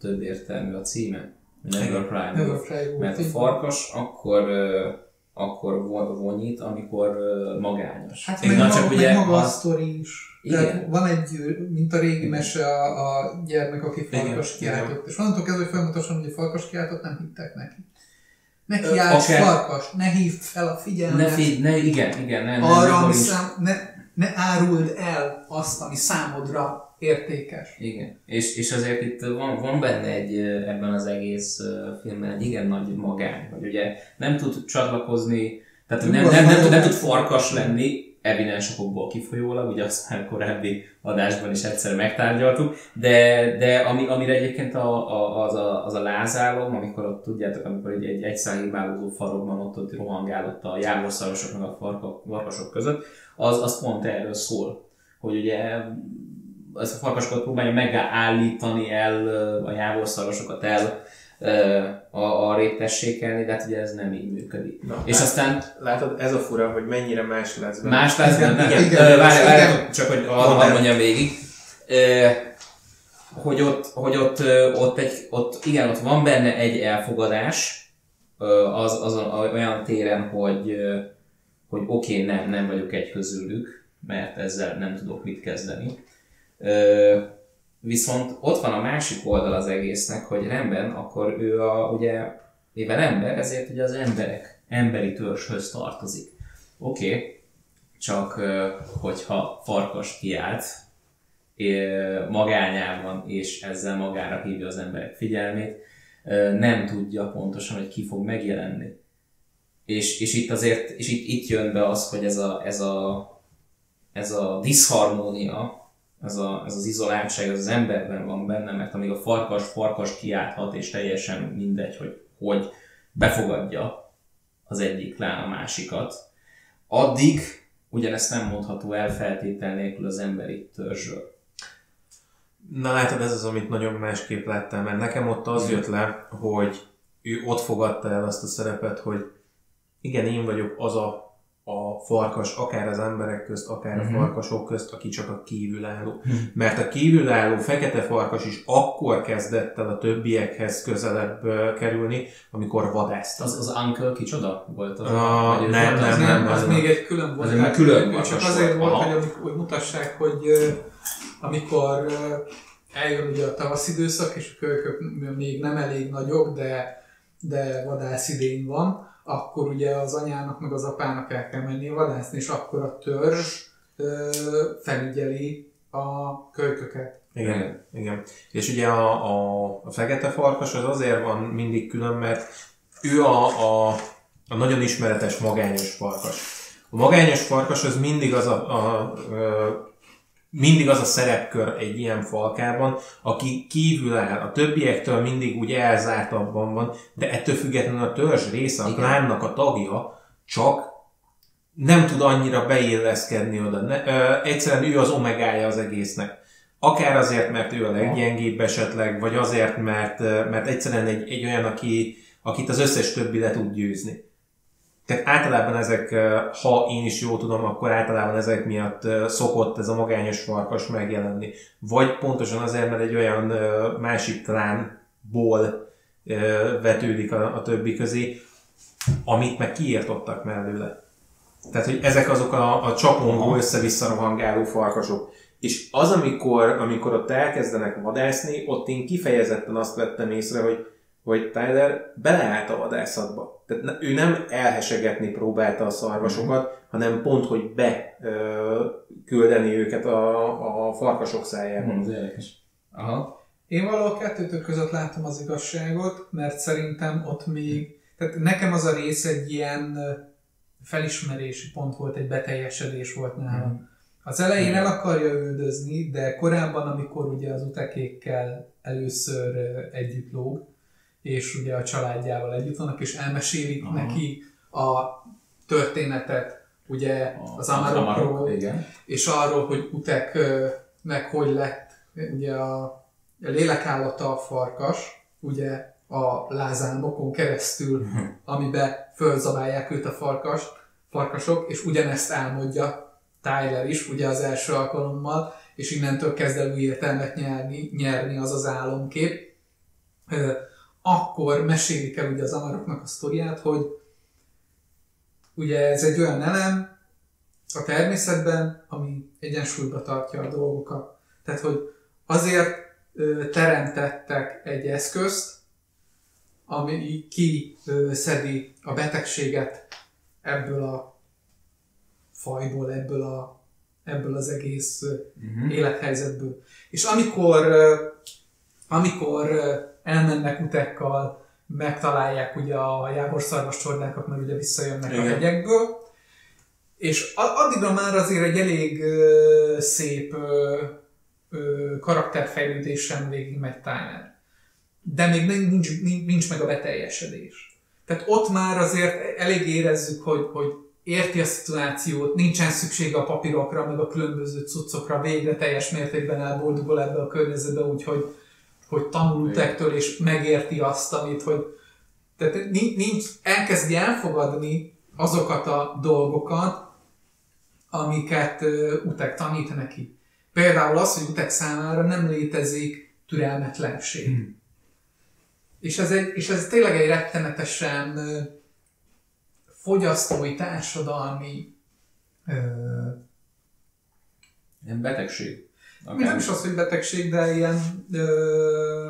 több értelmű a címe. Never Cry. Never Cry Mert a farkas akkor akkor vonyít, amikor magányos. Hát meg, maga, csak ugye maga a sztori is. Igen. Tehát van egy, mint a régi mese a, a gyermek, aki farkas kiáltott. És onnantól kezdve, hogy folyamatosan, hogy a farkas kiáltott, nem hittek neki. Ne kiálts okay. farkas, ne hívd fel a figyelmet. Ne, fi, ne igen, igen. Ne, arra, ami szám, ne, ne áruld el azt, ami számodra értékes. Igen, és, és azért itt van, van benne egy, ebben az egész filmben egy igen nagy magány, hogy ugye nem tud csatlakozni, tehát nem, nem, nem, nem, nem tud farkas lenni, evidens okokból kifolyólag, ugye azt már korábbi adásban is egyszer megtárgyaltuk, de, de ami, amire egyébként a, a, az, a, az a lázálom, amikor ott tudjátok, amikor egy, egy egyszállhibálózó farokban ott, ott rohangál ott a jávorszarosok meg a farkasok között, az, az pont erről szól, hogy ugye ezt a farkasokat próbálja megállítani el, a jávorszarosokat el a, a réptessékelni, de hát ugye ez nem így működik. Na, és lát, aztán... Látod, ez a fura, hogy mennyire más lesz benne. Más lesz benne? Igen, igen, várj, várj, csak hogy hadd mondjam végig. Hogy ott, hogy ott, ott, egy, ott, igen, ott van benne egy elfogadás, az, az olyan téren, hogy, hogy oké, okay, nem, nem vagyok egy közülük, mert ezzel nem tudok mit kezdeni. Viszont ott van a másik oldal az egésznek, hogy rendben, akkor ő a, ugye, mivel ember, ezért ugye az emberek, emberi törzshöz tartozik. Oké, okay, csak hogyha farkas kiállt, magányában, és ezzel magára hívja az emberek figyelmét, nem tudja pontosan, hogy ki fog megjelenni. És, és itt azért, és itt, itt jön be az, hogy ez a, ez a, ez a diszharmónia, ez, a, ez az izoláltság, ez az emberben van benne, mert amíg a farkas farkas kiálthat, és teljesen mindegy, hogy hogy befogadja az egyik lán a másikat, addig ugyanezt nem mondható el feltétel nélkül az emberi törzsről. Na látod, ez az, amit nagyon másképp láttam, mert nekem ott az jött le, hogy ő ott fogadta el azt a szerepet, hogy igen, én vagyok az a a farkas akár az emberek közt, akár uh-huh. a mhm. farkasok közt, aki csak a kívülálló. Uh-huh. Mert a kívülálló fekete farkas is akkor kezdett el a többiekhez közelebb kerülni, amikor vadásztak. Az, az Uncle kicsoda volt? Az, a, nem, nem, nem, nem, Az, az még egy külön volt. Az külön Csak azért volt, volt hogy, hogy mutassák, hogy amikor eljön ugye a tavasz időszak, és a kölykök még nem elég nagyok, de, de vadász idén van, akkor ugye az anyának meg az apának el kell menni vadászni, és akkor a törzs ö, felügyeli a kölyköket. Igen, igen. És ugye a, a, a fekete farkas az azért van mindig külön, mert ő a, a, a nagyon ismeretes magányos farkas. A magányos farkas az mindig az a, a, a mindig az a szerepkör egy ilyen falkában, aki kívül áll, a többiektől mindig úgy elzártabban van, de ettől függetlenül a törzs része, a klánnak a tagja, csak nem tud annyira beilleszkedni oda. Ne, ö, egyszerűen ő az omegája az egésznek. Akár azért, mert ő a leggyengébb esetleg, vagy azért, mert, mert egyszerűen egy, egy olyan, aki, akit az összes többi le tud győzni. Tehát általában ezek, ha én is jól tudom, akkor általában ezek miatt szokott ez a magányos farkas megjelenni. Vagy pontosan azért, mert egy olyan másik klánból vetődik a, a többi közé, amit meg kiírtottak mellőle. Tehát, hogy ezek azok a, a csapongó, össze-vissza rohangáló farkasok. És az, amikor, amikor ott elkezdenek vadászni, ott én kifejezetten azt vettem észre, hogy hogy Tyler beleállt a vadászatba. Tehát ő nem elhesegetni próbálta a szarvasokat, mm-hmm. hanem pont, hogy be ö, küldeni őket a, a farkasok szájába. Mm, ez érdekes. Aha. Én valahol kettőtök között látom az igazságot, mert szerintem ott még, tehát nekem az a rész egy ilyen felismerési pont volt, egy beteljesedés volt nálam. Mm. Az elején el akarja üldözni, de korábban, amikor ugye az utekékkel először együtt lóg, és ugye a családjával együtt vannak, és elmesélik Aha. neki a történetet ugye az Amarokról, és arról, hogy Uteknek hogy lett ugye a lélekállata a farkas, ugye a lázálmokon keresztül, amiben fölzabálják őt a farkas, farkasok, és ugyanezt álmodja Tyler is, ugye az első alkalommal, és innentől kezd el új értelmet nyerni, nyerni az az álomkép akkor mesélik el ugye az amaroknak a sztoriát, hogy ugye ez egy olyan elem a természetben, ami egyensúlyba tartja a dolgokat. Tehát, hogy azért ö, teremtettek egy eszközt, ami ki ö, szedi a betegséget ebből a fajból, ebből, a, ebből az egész uh-huh. élethelyzetből. És amikor, amikor elmennek utekkal, megtalálják ugye a jávorszarvas mert ugye visszajönnek Igen. a hegyekből, és addigra már azért egy elég ö, szép ö, ö, karakterfejlődésen végig megy Tyler. De még nincs, nincs, nincs meg a beteljesedés. Tehát ott már azért elég érezzük, hogy, hogy érti a szituációt, nincsen szüksége a papírokra, meg a különböző cuccokra, végre teljes mértékben elboldogul ebbe a környezetbe, úgyhogy hogy tanul utektől, és megérti azt, amit, hogy tehát nincs, elkezdi elfogadni azokat a dolgokat, amiket Utek tanít neki. Például az, hogy Utek számára nem létezik türelmetlenség. Hmm. És, ez egy, és ez tényleg egy rettenetesen fogyasztói, társadalmi uh, betegség. Okay. Nem is az, hogy betegség, de ilyen ö,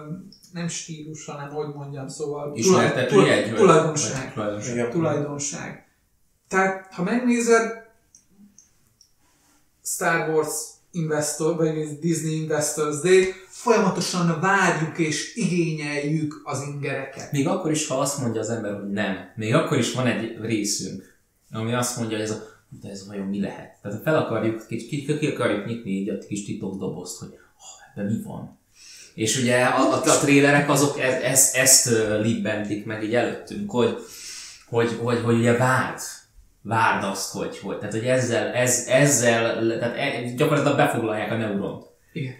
nem stílus, hanem hogy mondjam, szóval Ismertető tulaj, jegy, tulajdonság. Tulajdonság. tulajdonság. Tehát, ha megnézed, Star Wars Investor, vagy Disney Investors Day, folyamatosan várjuk és igényeljük az ingereket. Még akkor is, ha azt mondja az ember, hogy nem. Még akkor is van egy részünk, ami azt mondja, hogy ez a de ez vajon mi lehet? Tehát fel akarjuk, ki, ki, akarjuk nyitni így a kis titokdobozt, hogy oh, ebben mi van? És ugye a, a, a trélerek azok e, e, ezt, libbentik meg így előttünk, hogy, hogy, hogy, hogy ugye várd, várd azt, hogy, hogy tehát hogy ezzel, ez, ezzel tehát e, gyakorlatilag befoglalják a neuront. Igen.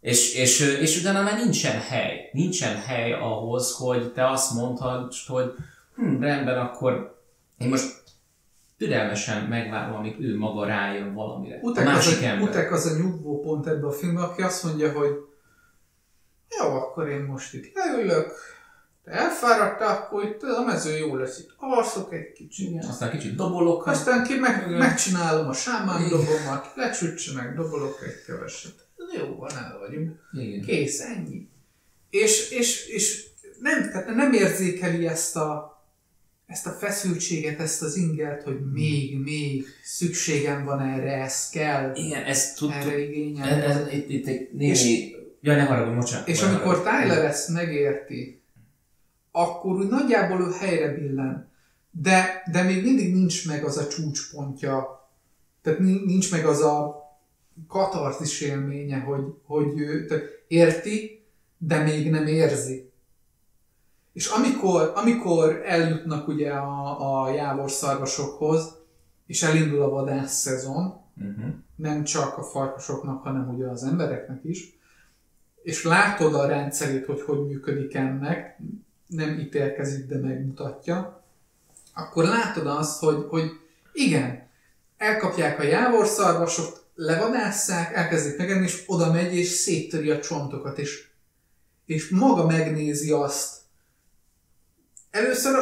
És, és, és utána már nincsen hely. Nincsen hely ahhoz, hogy te azt mondhad, hogy hm, rendben, akkor én most türelmesen megvárom, amíg ő maga rájön valamire. Utek, a másik az, a, ember. utek az a nyugvó pont ebben a filmben, aki azt mondja, hogy jó, akkor én most itt leülök, te elfáradtál, akkor itt a mező jó lesz, itt alszok egy kicsit. Igen. Aztán kicsit dobolok. Aztán ki meg, megcsinálom a sámán dobomat, lecsütse meg, dobolok egy keveset. Jó van, el vagyunk. Igen. Kész, ennyi. És, és, és nem, tehát nem érzékeli ezt a ezt a feszültséget, ezt az ingert, hogy még, még szükségem van erre, ez kell. Igen, ez tud, erre igényel. Ez, ez, itt, itt egy némi... És, ja, ne haragudj, bocsánat. És amikor Tyler ezt megérti, akkor úgy nagyjából ő helyre billen. De, de még mindig nincs meg az a csúcspontja, tehát nincs meg az a katarzis élménye, hogy, hogy ő tehát érti, de még nem érzi. És amikor, amikor eljutnak ugye a, a jávor szarvasokhoz, és elindul a vadász szezon, uh-huh. nem csak a farkasoknak, hanem ugye az embereknek is, és látod a rendszerét, hogy hogy működik ennek, nem ítélkezik, de megmutatja, akkor látod azt, hogy, hogy igen, elkapják a jávorszarvasot, levadásszák, elkezdik megenni, és oda megy, és széttöri a csontokat, és, és maga megnézi azt, először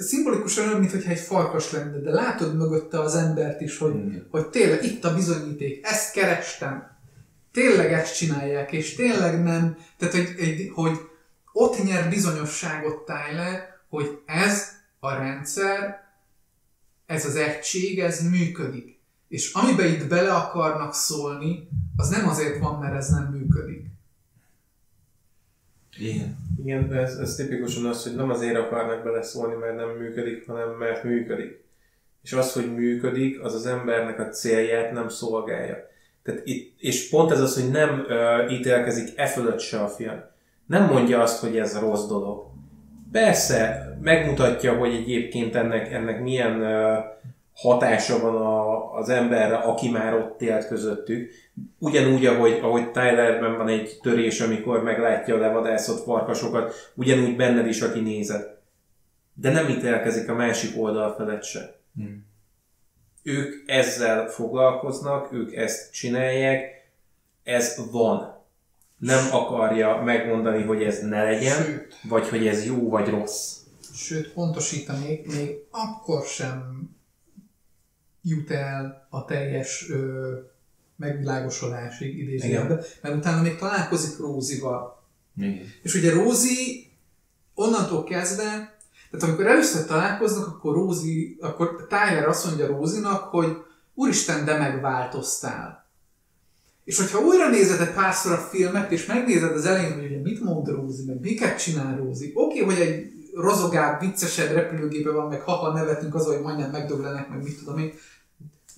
szimbolikusan olyan, mintha egy farkas lenne, de látod mögötte az embert is, hogy, mm. hogy tényleg itt a bizonyíték, ezt kerestem. Tényleg ezt csinálják, és tényleg nem, tehát hogy, egy, hogy ott nyer bizonyosságot Tyler, hogy ez a rendszer, ez az egység, ez működik. És amiben itt bele akarnak szólni, az nem azért van, mert ez nem működik. Igen. Igen, ez, ez tipikusan az, hogy nem azért akarnak beleszólni, mert nem működik, hanem mert működik. És az, hogy működik, az az embernek a célját nem szolgálja. Tehát itt, és pont ez az, hogy nem uh, ítélkezik e fölött se a film. Nem mondja azt, hogy ez rossz dolog. Persze, megmutatja, hogy egyébként ennek, ennek milyen uh, hatása van a, az emberre, aki már ott élt közöttük. Ugyanúgy, ahogy, ahogy Tylerben van egy törés, amikor meglátja a levadászott farkasokat, ugyanúgy benned is, aki nézett. De nem ítélkezik a másik oldal felett se. Hmm. Ők ezzel foglalkoznak, ők ezt csinálják, ez van. Nem akarja megmondani, hogy ez ne legyen, Sőt. vagy hogy ez jó vagy rossz. Sőt, pontosítanék, még akkor sem jut el a teljes ö, megvilágosodásig idézőjelben, mert utána még találkozik Rózival. Igen. És ugye Rózi onnantól kezdve, tehát amikor először találkoznak, akkor Rózi, akkor Tyler azt mondja Rózinak, hogy Úristen, de megváltoztál. És hogyha újra nézed egy párszor a filmet, és megnézed az elején, hogy ugye mit mond Rózi, meg miket csinál Rózi, oké, okay, hogy egy rozogább, viccesebb repülőgépe van, meg ha nevetünk az, hogy majdnem megdöglenek, meg mit tudom én,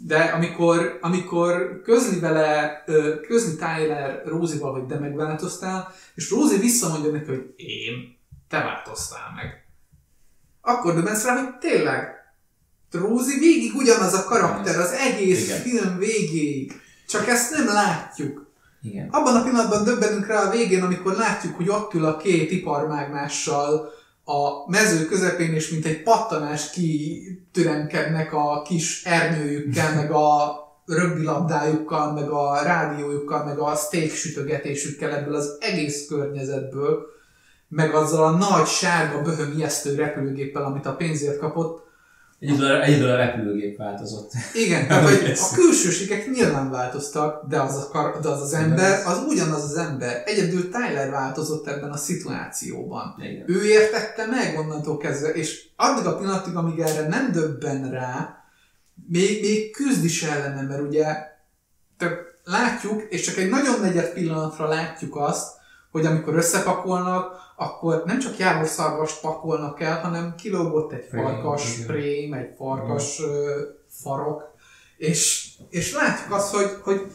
de amikor, amikor közli vele, közli Tyler Rózival, hogy de megváltoztál, és Rózi visszamondja neki, hogy én, te változtál meg. Akkor döbbensz rá, hogy tényleg, Rózi végig ugyanaz a karakter, az egész Igen. film végéig. Csak ezt nem látjuk. Igen. Abban a pillanatban döbbenünk rá a végén, amikor látjuk, hogy ott ül a két iparmágmással, a mező közepén, és mint egy pattanás kitüremkednek a kis ernyőjükkel, meg a rögbilabdájukkal, meg a rádiójukkal, meg a steak sütögetésükkel ebből az egész környezetből, meg azzal a nagy sárga böhöm ijesztő repülőgéppel, amit a pénzért kapott, Egyedül a repülőgép változott. Igen, tehát hogy a külsőségek nyilván változtak, de az, a de az az ember, az ugyanaz az ember. Egyedül Tyler változott ebben a szituációban. Igen. Ő értette meg onnantól kezdve, és addig a pillanatig, amíg erre nem döbben rá, még, még küzd is ellene, mert ugye te látjuk, és csak egy nagyon negyed pillanatra látjuk azt, hogy amikor összepakolnak, akkor nem csak jávorszarvast pakolnak el, hanem kilógott egy farkas prém, egy farkas uh, farok, és, és látjuk azt, hogy, hogy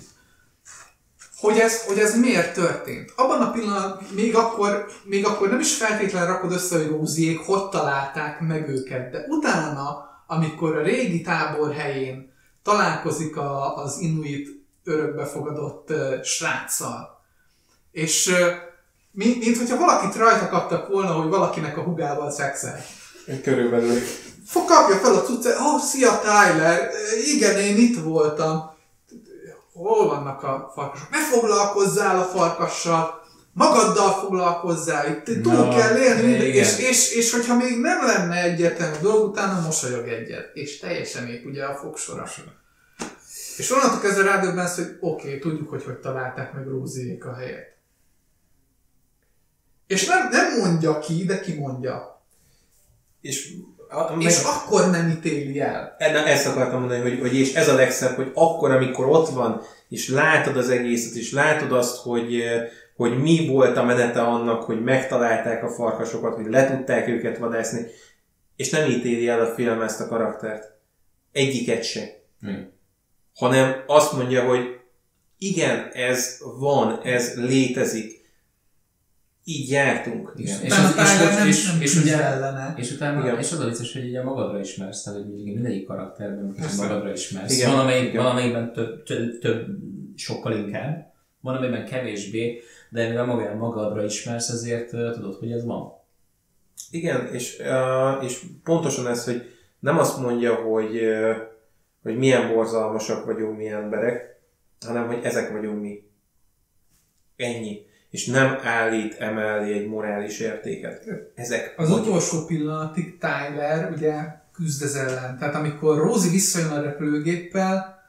hogy ez, hogy ez miért történt. Abban a pillanatban, még akkor, még akkor nem is feltétlenül rakod össze, hogy Róziék hogy találták meg őket, de utána, amikor a régi tábor helyén találkozik a, az Inuit örökbefogadott uh, sráccal, és uh, mint, mint hogyha valakit rajta kaptak volna, hogy valakinek a hugával szexel. Körülbelül. Kapja fel a cuccát, oh, szia Tyler, igen, én itt voltam hol vannak a farkasok? Ne foglalkozzál a farkassal, magaddal foglalkozzál, itt túl no, kell élni, és, és, és, hogyha még nem lenne egyértelmű dolog, utána mosolyog egyet, és teljesen épp ugye a fogsora. És onnantól kezdve rádöbbensz, hogy oké, okay, tudjuk, hogy hogy találták meg Róziék a helyet. És nem, nem mondja ki, de ki mondja. És a, és meg... akkor nem ítéli el. Na, ezt akartam mondani, hogy, hogy és ez a legszebb, hogy akkor, amikor ott van, és látod az egészet, és látod azt, hogy, hogy mi volt a menete annak, hogy megtalálták a farkasokat, hogy le tudták őket vadászni, és nem ítéli el a film ezt a karaktert. Egyiket se. Hmm. Hanem azt mondja, hogy igen, ez van, ez létezik, így jártunk. Igen. És, az, és, nem, és, nem és, ugye, ellene. és utána, Igen. és az a vicces, hogy ugye magadra ismersz, tehát hogy mindig mindegyik karakterben Persze. magadra ismersz. Igen. Van, amelyik, Igen. van amelyikben több, több, több, sokkal inkább, van amelyikben kevésbé, de mivel magán magadra ismersz, ezért uh, tudod, hogy ez van. Igen, és, uh, és pontosan ez, hogy nem azt mondja, hogy, uh, hogy milyen borzalmasak vagyunk mi emberek, hanem hogy ezek vagyunk mi. Ennyi és nem állít emellé egy morális értéket. Ezek az vagyok. utolsó pillanatig Tyler ugye küzd ez ellen. Tehát amikor Rosie visszajön a repülőgéppel,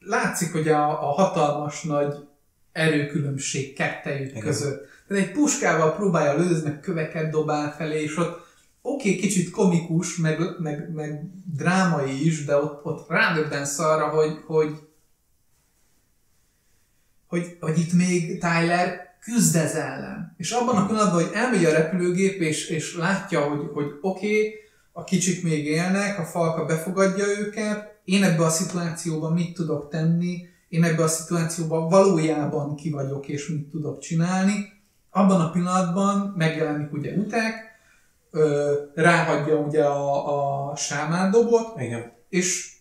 látszik, hogy a, a hatalmas nagy erőkülönbség kettejük Igen. között. Tehát egy puskával próbálja lőzni, meg köveket dobál felé, és ott oké, okay, kicsit komikus, meg, meg, meg drámai is, de ott, ott rádöbbensz arra, hogy, hogy, hogy, hogy itt még Tyler küzd ez ellen. És abban a pillanatban, hogy elmegy a repülőgép, és, és látja, hogy, hogy oké, okay, a kicsik még élnek, a falka befogadja őket, én ebbe a szituációban mit tudok tenni, én ebbe a szituációban valójában ki vagyok, és mit tudok csinálni. Abban a pillanatban megjelenik ugye Utek, ráhagyja ugye a, a sámándobot, Igen. és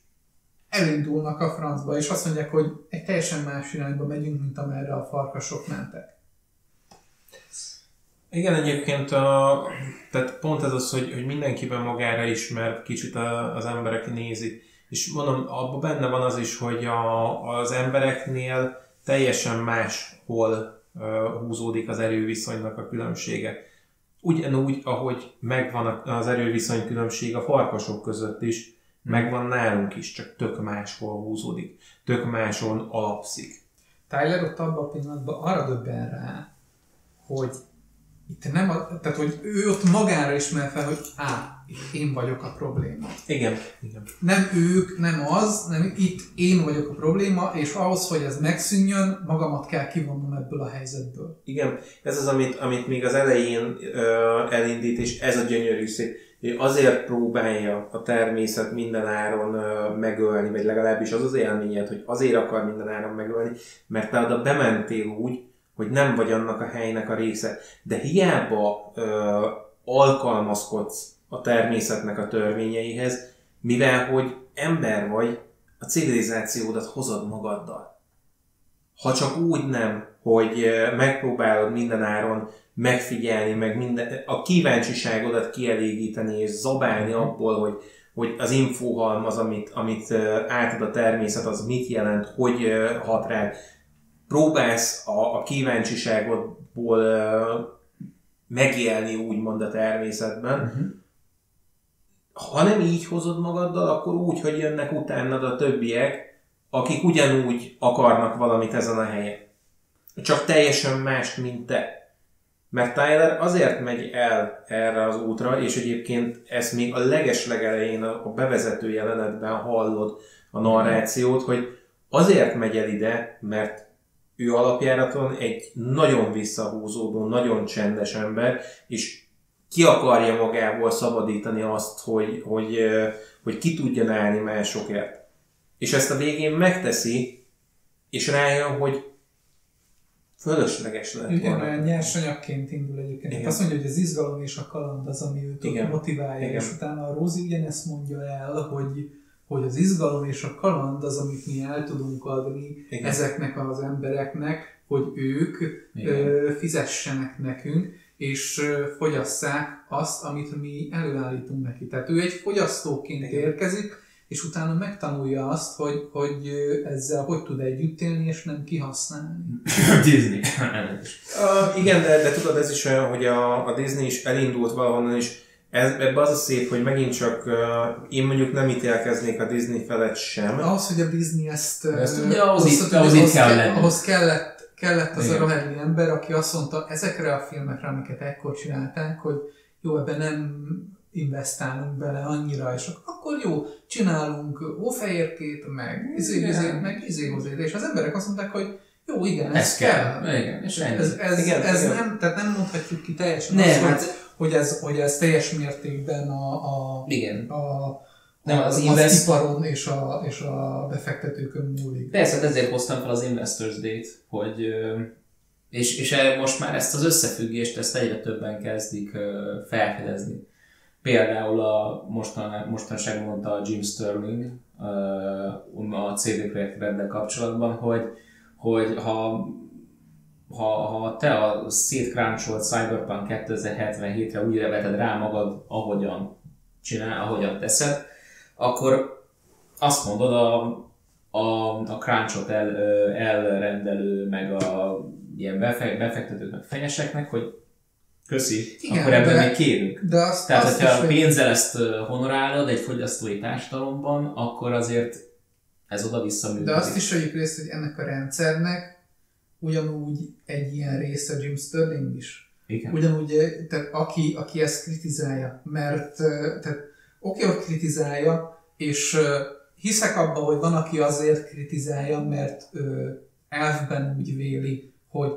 elindulnak a francba, és azt mondják, hogy egy teljesen más irányba megyünk, mint amerre a farkasok mentek. Igen, egyébként a, tehát pont ez az, hogy, hogy mindenkiben magára ismer, kicsit a, az emberek nézik. És mondom, abban benne van az is, hogy a, az embereknél teljesen máshol uh, húzódik az erőviszonynak a különbsége. Ugyanúgy, ahogy megvan az erőviszony különbség a farkasok között is, megvan nálunk is, csak tök máshol húzódik, tök máson alapszik. Tyler ott abban a pillanatban arra döbben rá, hogy itt nem, a, tehát hogy ő ott magára ismer fel, hogy á, én vagyok a probléma. Igen. Igen. Nem ők, nem az, nem itt én vagyok a probléma, és ahhoz, hogy ez megszűnjön, magamat kell kivonnom ebből a helyzetből. Igen, ez az, amit, amit még az elején uh, elindít, és ez a gyönyörű szép. Azért próbálja a természet minden áron uh, megölni, vagy legalábbis az az élményed, hogy azért akar minden áron megölni, mert te oda bementél úgy, hogy nem vagy annak a helynek a része, de hiába ö, alkalmazkodsz a természetnek a törvényeihez, mivel hogy ember vagy, a civilizációdat hozod magaddal. Ha csak úgy nem, hogy megpróbálod minden áron megfigyelni, meg minden, a kíváncsiságodat kielégíteni és zabálni mhm. abból, hogy, hogy az infóhalmaz, amit, amit átad a természet, az mit jelent, hogy hat rád, próbálsz a, a kíváncsiságodból megélni úgymond a természetben, uh-huh. ha nem így hozod magaddal, akkor úgy, hogy jönnek utánad a többiek, akik ugyanúgy akarnak valamit ezen a helyen. Csak teljesen más, mint te. Mert Tyler azért megy el erre az útra, és egyébként ezt még a leges legelején a bevezető jelenetben hallod a narrációt, hogy azért megy el ide, mert ő alapjáraton egy nagyon visszahúzódó, nagyon csendes ember, és ki akarja magából szabadítani azt, hogy, hogy, hogy ki tudjon állni másokért. És ezt a végén megteszi, és rájön, hogy fölösleges lett Igen, olyan nyersanyagként indul egyébként. Igen. Azt mondja, hogy az izgalom és a kaland az, ami őt Igen. motiválja, Igen. és utána a Rózi ugyanezt mondja el, hogy, hogy az izgalom és a kaland az, amit mi el tudunk adni Igen. ezeknek az embereknek, hogy ők ö, fizessenek nekünk, és fogyasszák azt, amit mi előállítunk neki. Tehát ő egy fogyasztóként Igen. érkezik, és utána megtanulja azt, hogy, hogy ezzel hogy tud együtt élni, és nem kihasználni. Disney. uh, igen, de, de tudod, ez is olyan, hogy a, a Disney is elindult valahonnan, és ez, ebbe az a szép, hogy megint csak uh, én mondjuk nem ítélkeznék a Disney felett sem. Ahhoz, hogy a Disney ezt... ezt ugye ahhoz, itt, ahhoz, ahhoz, kell, kell, ahhoz kellett, kellett az Igen. a rohadli ember, aki azt mondta ezekre a filmekre, amiket ekkor csinálták, hogy jó, ebben nem investálunk bele annyira, és akkor jó, csinálunk hófehérkét, meg izé, izé, meg izé, és az emberek azt mondták, hogy jó, igen, ez, ez kell. kell. Igen, és ez, ez, igen, ez igen. nem, tehát nem mondhatjuk ki teljesen nem, azt, hát, hogy, ez, hogy ez teljes mértékben a, a, igen. a nem, az, az, invest... az iparon és a, és a befektetőkön múlik. Persze, hát ezért hoztam fel az Investors Day-t, hogy és, és most már ezt az összefüggést ezt egyre többen kezdik felfedezni. Például a mostan, mostanság mondta a Jim Sterling a CD Projekt Reddel kapcsolatban, hogy, hogy ha, ha, ha te a szétkráncsolt Cyberpunk 2077-re úgy veted rá magad, ahogyan csinál, ahogyan teszed, akkor azt mondod a, a, a crunchot el, elrendelő, meg a ilyen befektetők, meg fenyeseknek, hogy köszi, Igen, akkor ebben de, még kérünk. De azt, Tehát, azt hogyha pénzzel ezt honorálod egy fogyasztói társadalomban, akkor azért ez oda-vissza működik. De azt is vegyük részt, hogy ennek a rendszernek ugyanúgy egy ilyen része Jim Sterling is. Igen. Ugyanúgy, tehát aki, aki ezt kritizálja, mert tehát oké, hogy kritizálja, és hiszek abban, hogy van, aki azért kritizálja, mert elfben úgy véli, hogy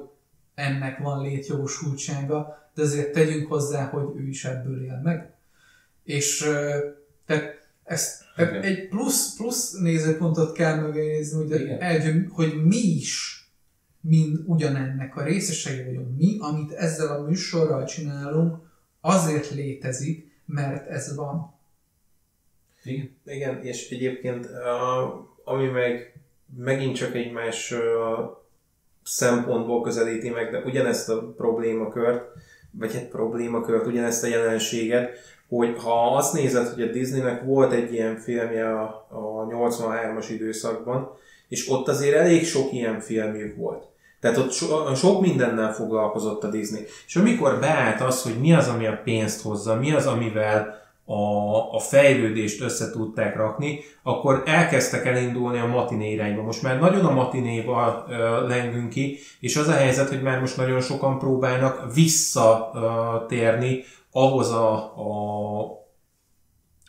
ennek van létjogosultsága, de azért tegyünk hozzá, hogy ő is ebből él meg. És tehát ezt, tehát egy plusz, plusz nézőpontot kell megnézni, hogy, egy, hogy mi is mind ugyanennek a részesei vagyunk. Mi, amit ezzel a műsorral csinálunk, azért létezik, mert ez van. Igen, Igen és egyébként ami meg megint csak egy más szempontból közelíti meg, de ugyanezt a problémakört, vagy egy problémakört, ugyanezt a jelenséget, hogy ha azt nézed, hogy a Disneynek volt egy ilyen filmje a, a 83-as időszakban, és ott azért elég sok ilyen filmjük volt. Tehát ott so, sok mindennel foglalkozott a Disney. És amikor beállt az, hogy mi az, ami a pénzt hozza, mi az, amivel a, a fejlődést össze tudták rakni, akkor elkezdtek elindulni a matiné irányba. Most már nagyon a matinéba uh, lengünk ki, és az a helyzet, hogy már most nagyon sokan próbálnak visszatérni ahhoz a, a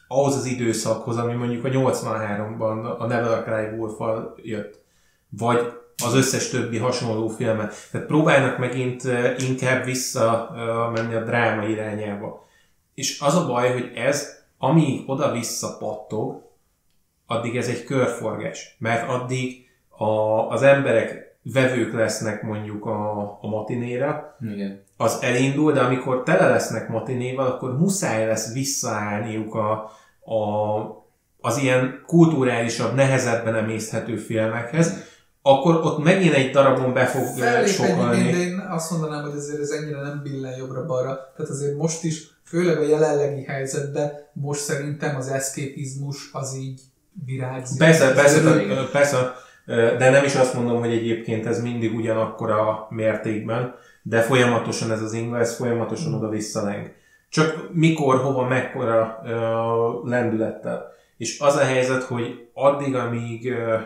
ahhoz az időszakhoz, ami mondjuk a 83-ban a Never Cry wolf jött. Vagy az összes többi hasonló filmet. Tehát próbálnak megint inkább vissza menni a dráma irányába. És az a baj, hogy ez, amíg oda-vissza pattog, addig ez egy körforgás. Mert addig a, az emberek vevők lesznek mondjuk a, a matinéra, Igen. az elindul, de amikor tele lesznek matinéval, akkor muszáj lesz visszaállniuk a, a, az ilyen kulturálisabb, nehezebben emészhető filmekhez, akkor ott megint egy darabon be fog sokalni. De én azt mondanám, hogy azért ez ennyire nem billen jobbra-balra. Tehát azért most is főleg a jelenlegi helyzetben most szerintem az eszképizmus az így virágzik. Persze, persze, persze, persze, de nem is azt mondom, hogy egyébként ez mindig ugyanakkor a mértékben, de folyamatosan ez az inga, ez folyamatosan mm. oda visszaleng. Csak mikor, hova, mekkora uh, lendülettel. És az a helyzet, hogy addig, amíg, uh,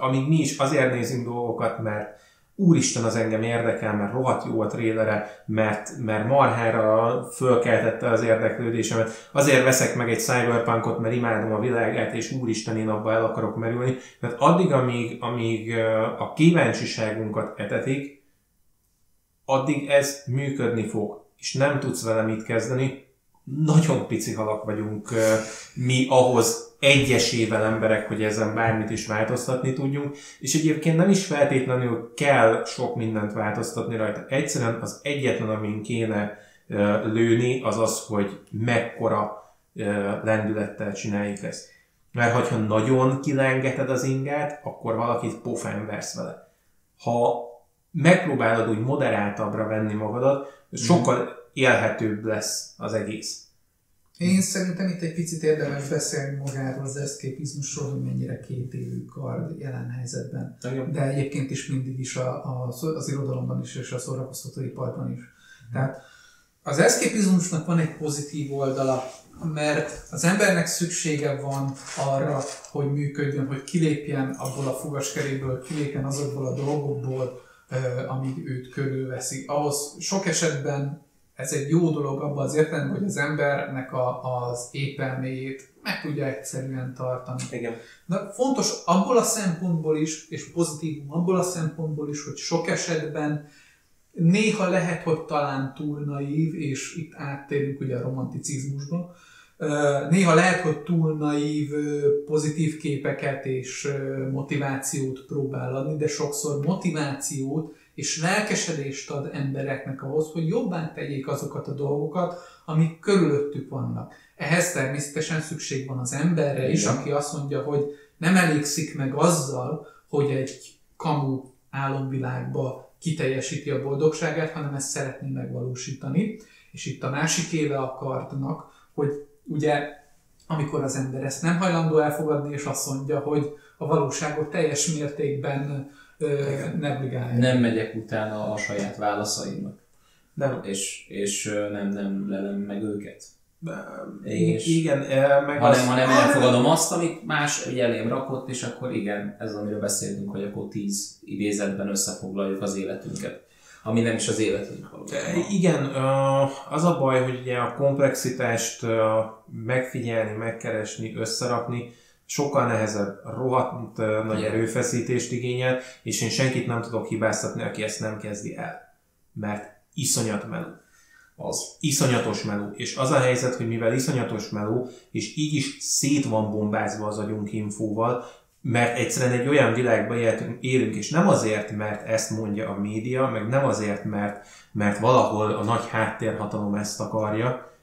amíg mi is azért nézünk dolgokat, mert úristen az engem érdekel, mert rohadt jó a trélere, mert, mert marhára fölkeltette az érdeklődésemet. Azért veszek meg egy cyberpunkot, mert imádom a világát, és úristen én abba el akarok merülni. Tehát addig, amíg, amíg a kíváncsiságunkat etetik, addig ez működni fog, és nem tudsz vele mit kezdeni. Nagyon pici halak vagyunk mi ahhoz, egyesével emberek, hogy ezen bármit is változtatni tudjunk, és egyébként nem is feltétlenül kell sok mindent változtatni rajta. Egyszerűen az egyetlen, amin kéne lőni, az az, hogy mekkora lendülettel csináljuk ezt. Mert ha nagyon kilengeted az ingát, akkor valakit pofán versz vele. Ha megpróbálod úgy moderáltabbra venni magadat, sokkal élhetőbb lesz az egész. Én szerintem itt egy picit érdemes beszélni magáról az eszképizmusról, hogy mennyire két évű kard jelen helyzetben. De egyébként is mindig is a, a, az irodalomban is, és a szórakoztatóiparban is. Tehát az eszképizmusnak van egy pozitív oldala, mert az embernek szüksége van arra, hogy működjön, hogy kilépjen abból a fogaskeréből, kilépjen azokból a dolgokból, amíg őt körülveszi. Ahhoz sok esetben ez egy jó dolog abban az értelemben, hogy az embernek a, az épelméjét meg tudja egyszerűen tartani. Igen. De fontos abból a szempontból is, és pozitív abból a szempontból is, hogy sok esetben néha lehet, hogy talán túl naív, és itt áttérünk ugye a romanticizmusba, néha lehet, hogy túl naív, pozitív képeket és motivációt próbál adni, de sokszor motivációt és lelkesedést ad embereknek ahhoz, hogy jobbá tegyék azokat a dolgokat, amik körülöttük vannak. Ehhez természetesen szükség van az emberre is, aki azt mondja, hogy nem elégszik meg azzal, hogy egy kamu álomvilágba kiteljesíti a boldogságát, hanem ezt szeretné megvalósítani. És itt a másik éve a kardnak, hogy ugye amikor az ember ezt nem hajlandó elfogadni, és azt mondja, hogy a valóságot teljes mértékben negligálja. Nem megyek utána a saját válaszaimnak. Nem. És, és nem, nem lelem meg őket. És igen, meg hanem, azt... hanem elfogadom azt, amit más egy elém rakott, és akkor igen, ez az, amiről beszéltünk, hogy akkor tíz idézetben összefoglaljuk az életünket ami nem is az életünk valójában. Igen, az a baj, hogy ugye a komplexitást megfigyelni, megkeresni, összerakni, sokkal nehezebb, rohadt nagy erőfeszítést igényel, és én senkit nem tudok hibáztatni, aki ezt nem kezdi el. Mert iszonyat meló. Az. Iszonyatos meló. És az a helyzet, hogy mivel iszonyatos meló, és így is szét van bombázva az agyunk infóval, mert egyszerűen egy olyan világban élünk, és nem azért, mert ezt mondja a média, meg nem azért, mert, mert valahol a nagy háttérhatalom ezt akarja,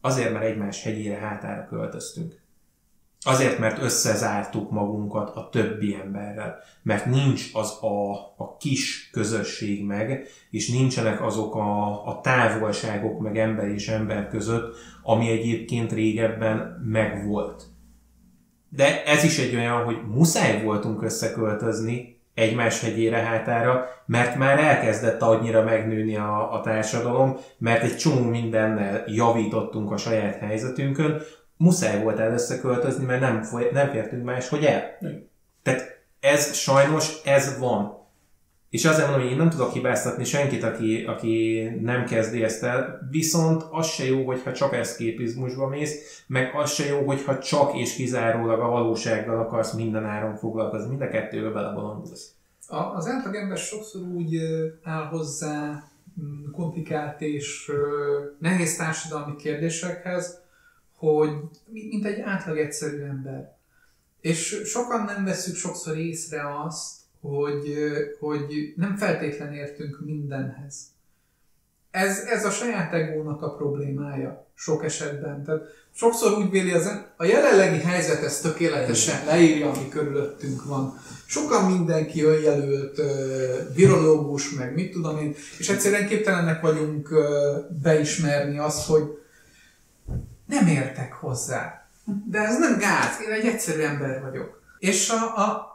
azért, mert egymás hegyére hátára költöztünk. Azért, mert összezártuk magunkat a többi emberrel. Mert nincs az a, a kis közösség meg, és nincsenek azok a, a távolságok meg ember és ember között, ami egyébként régebben megvolt. De ez is egy olyan, hogy muszáj voltunk összeköltözni egymás hegyére hátára, mert már elkezdett annyira megnőni a, a társadalom, mert egy csomó mindennel javítottunk a saját helyzetünkön, muszáj volt el összeköltözni, mert nem, foly, nem fértünk máshogy el. Tehát ez sajnos, ez van. És azért mondom, hogy én nem tudok hibáztatni senkit, aki, aki nem kezdi ezt el, viszont az se jó, hogyha csak eszképizmusba mész, meg az se jó, hogyha csak és kizárólag a valósággal akarsz minden áron foglalkozni, mind a kettőbe belebolondulsz. Az átlagember sokszor úgy áll hozzá mm, komplikált és nehéz társadalmi kérdésekhez, hogy mint egy átlag egyszerű ember. És sokan nem veszük sokszor észre azt, hogy, hogy nem feltétlen értünk mindenhez. Ez, ez a saját egónak a problémája sok esetben. Tehát sokszor úgy véli, az, a jelenlegi helyzet ezt tökéletesen leírja, ami körülöttünk van. Sokan mindenki önjelölt, virológus, meg mit tudom én, és egyszerűen képtelenek vagyunk beismerni azt, hogy nem értek hozzá. De ez nem gáz, én egy egyszerű ember vagyok. És a, a,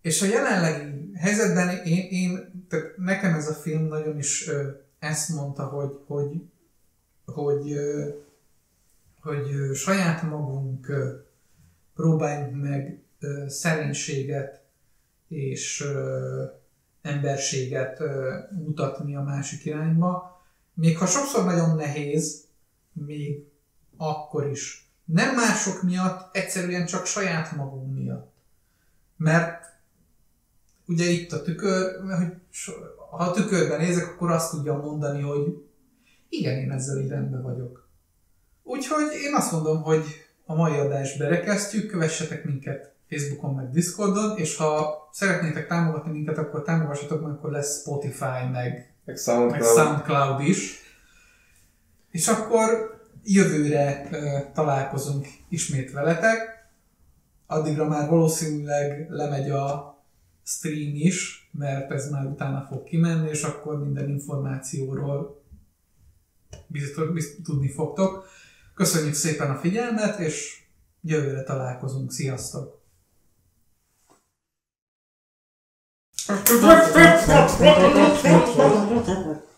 és a jelenlegi helyzetben én, én tehát nekem ez a film nagyon is ö, ezt mondta, hogy, hogy, hogy, ö, hogy ö, saját magunk ö, próbáljunk meg ö, szerénységet és ö, emberséget mutatni a másik irányba. Még ha sokszor nagyon nehéz, még akkor is. Nem mások miatt, egyszerűen csak saját magunk miatt. Mert ugye itt a tükör, hogy ha a tükörben nézek, akkor azt tudjam mondani, hogy igen, én ezzel így rendben vagyok. Úgyhogy én azt mondom, hogy a mai adást berekeztjük, kövessetek minket Facebookon, meg Discordon, és ha szeretnétek támogatni minket, akkor támogassatok meg, akkor lesz Spotify, meg, meg, Soundcloud. meg Soundcloud is. És akkor jövőre találkozunk ismét veletek. Addigra már valószínűleg lemegy a stream is, mert ez már utána fog kimenni, és akkor minden információról biztos, biztos tudni fogtok. Köszönjük szépen a figyelmet, és jövőre találkozunk. Sziasztok! Thank you.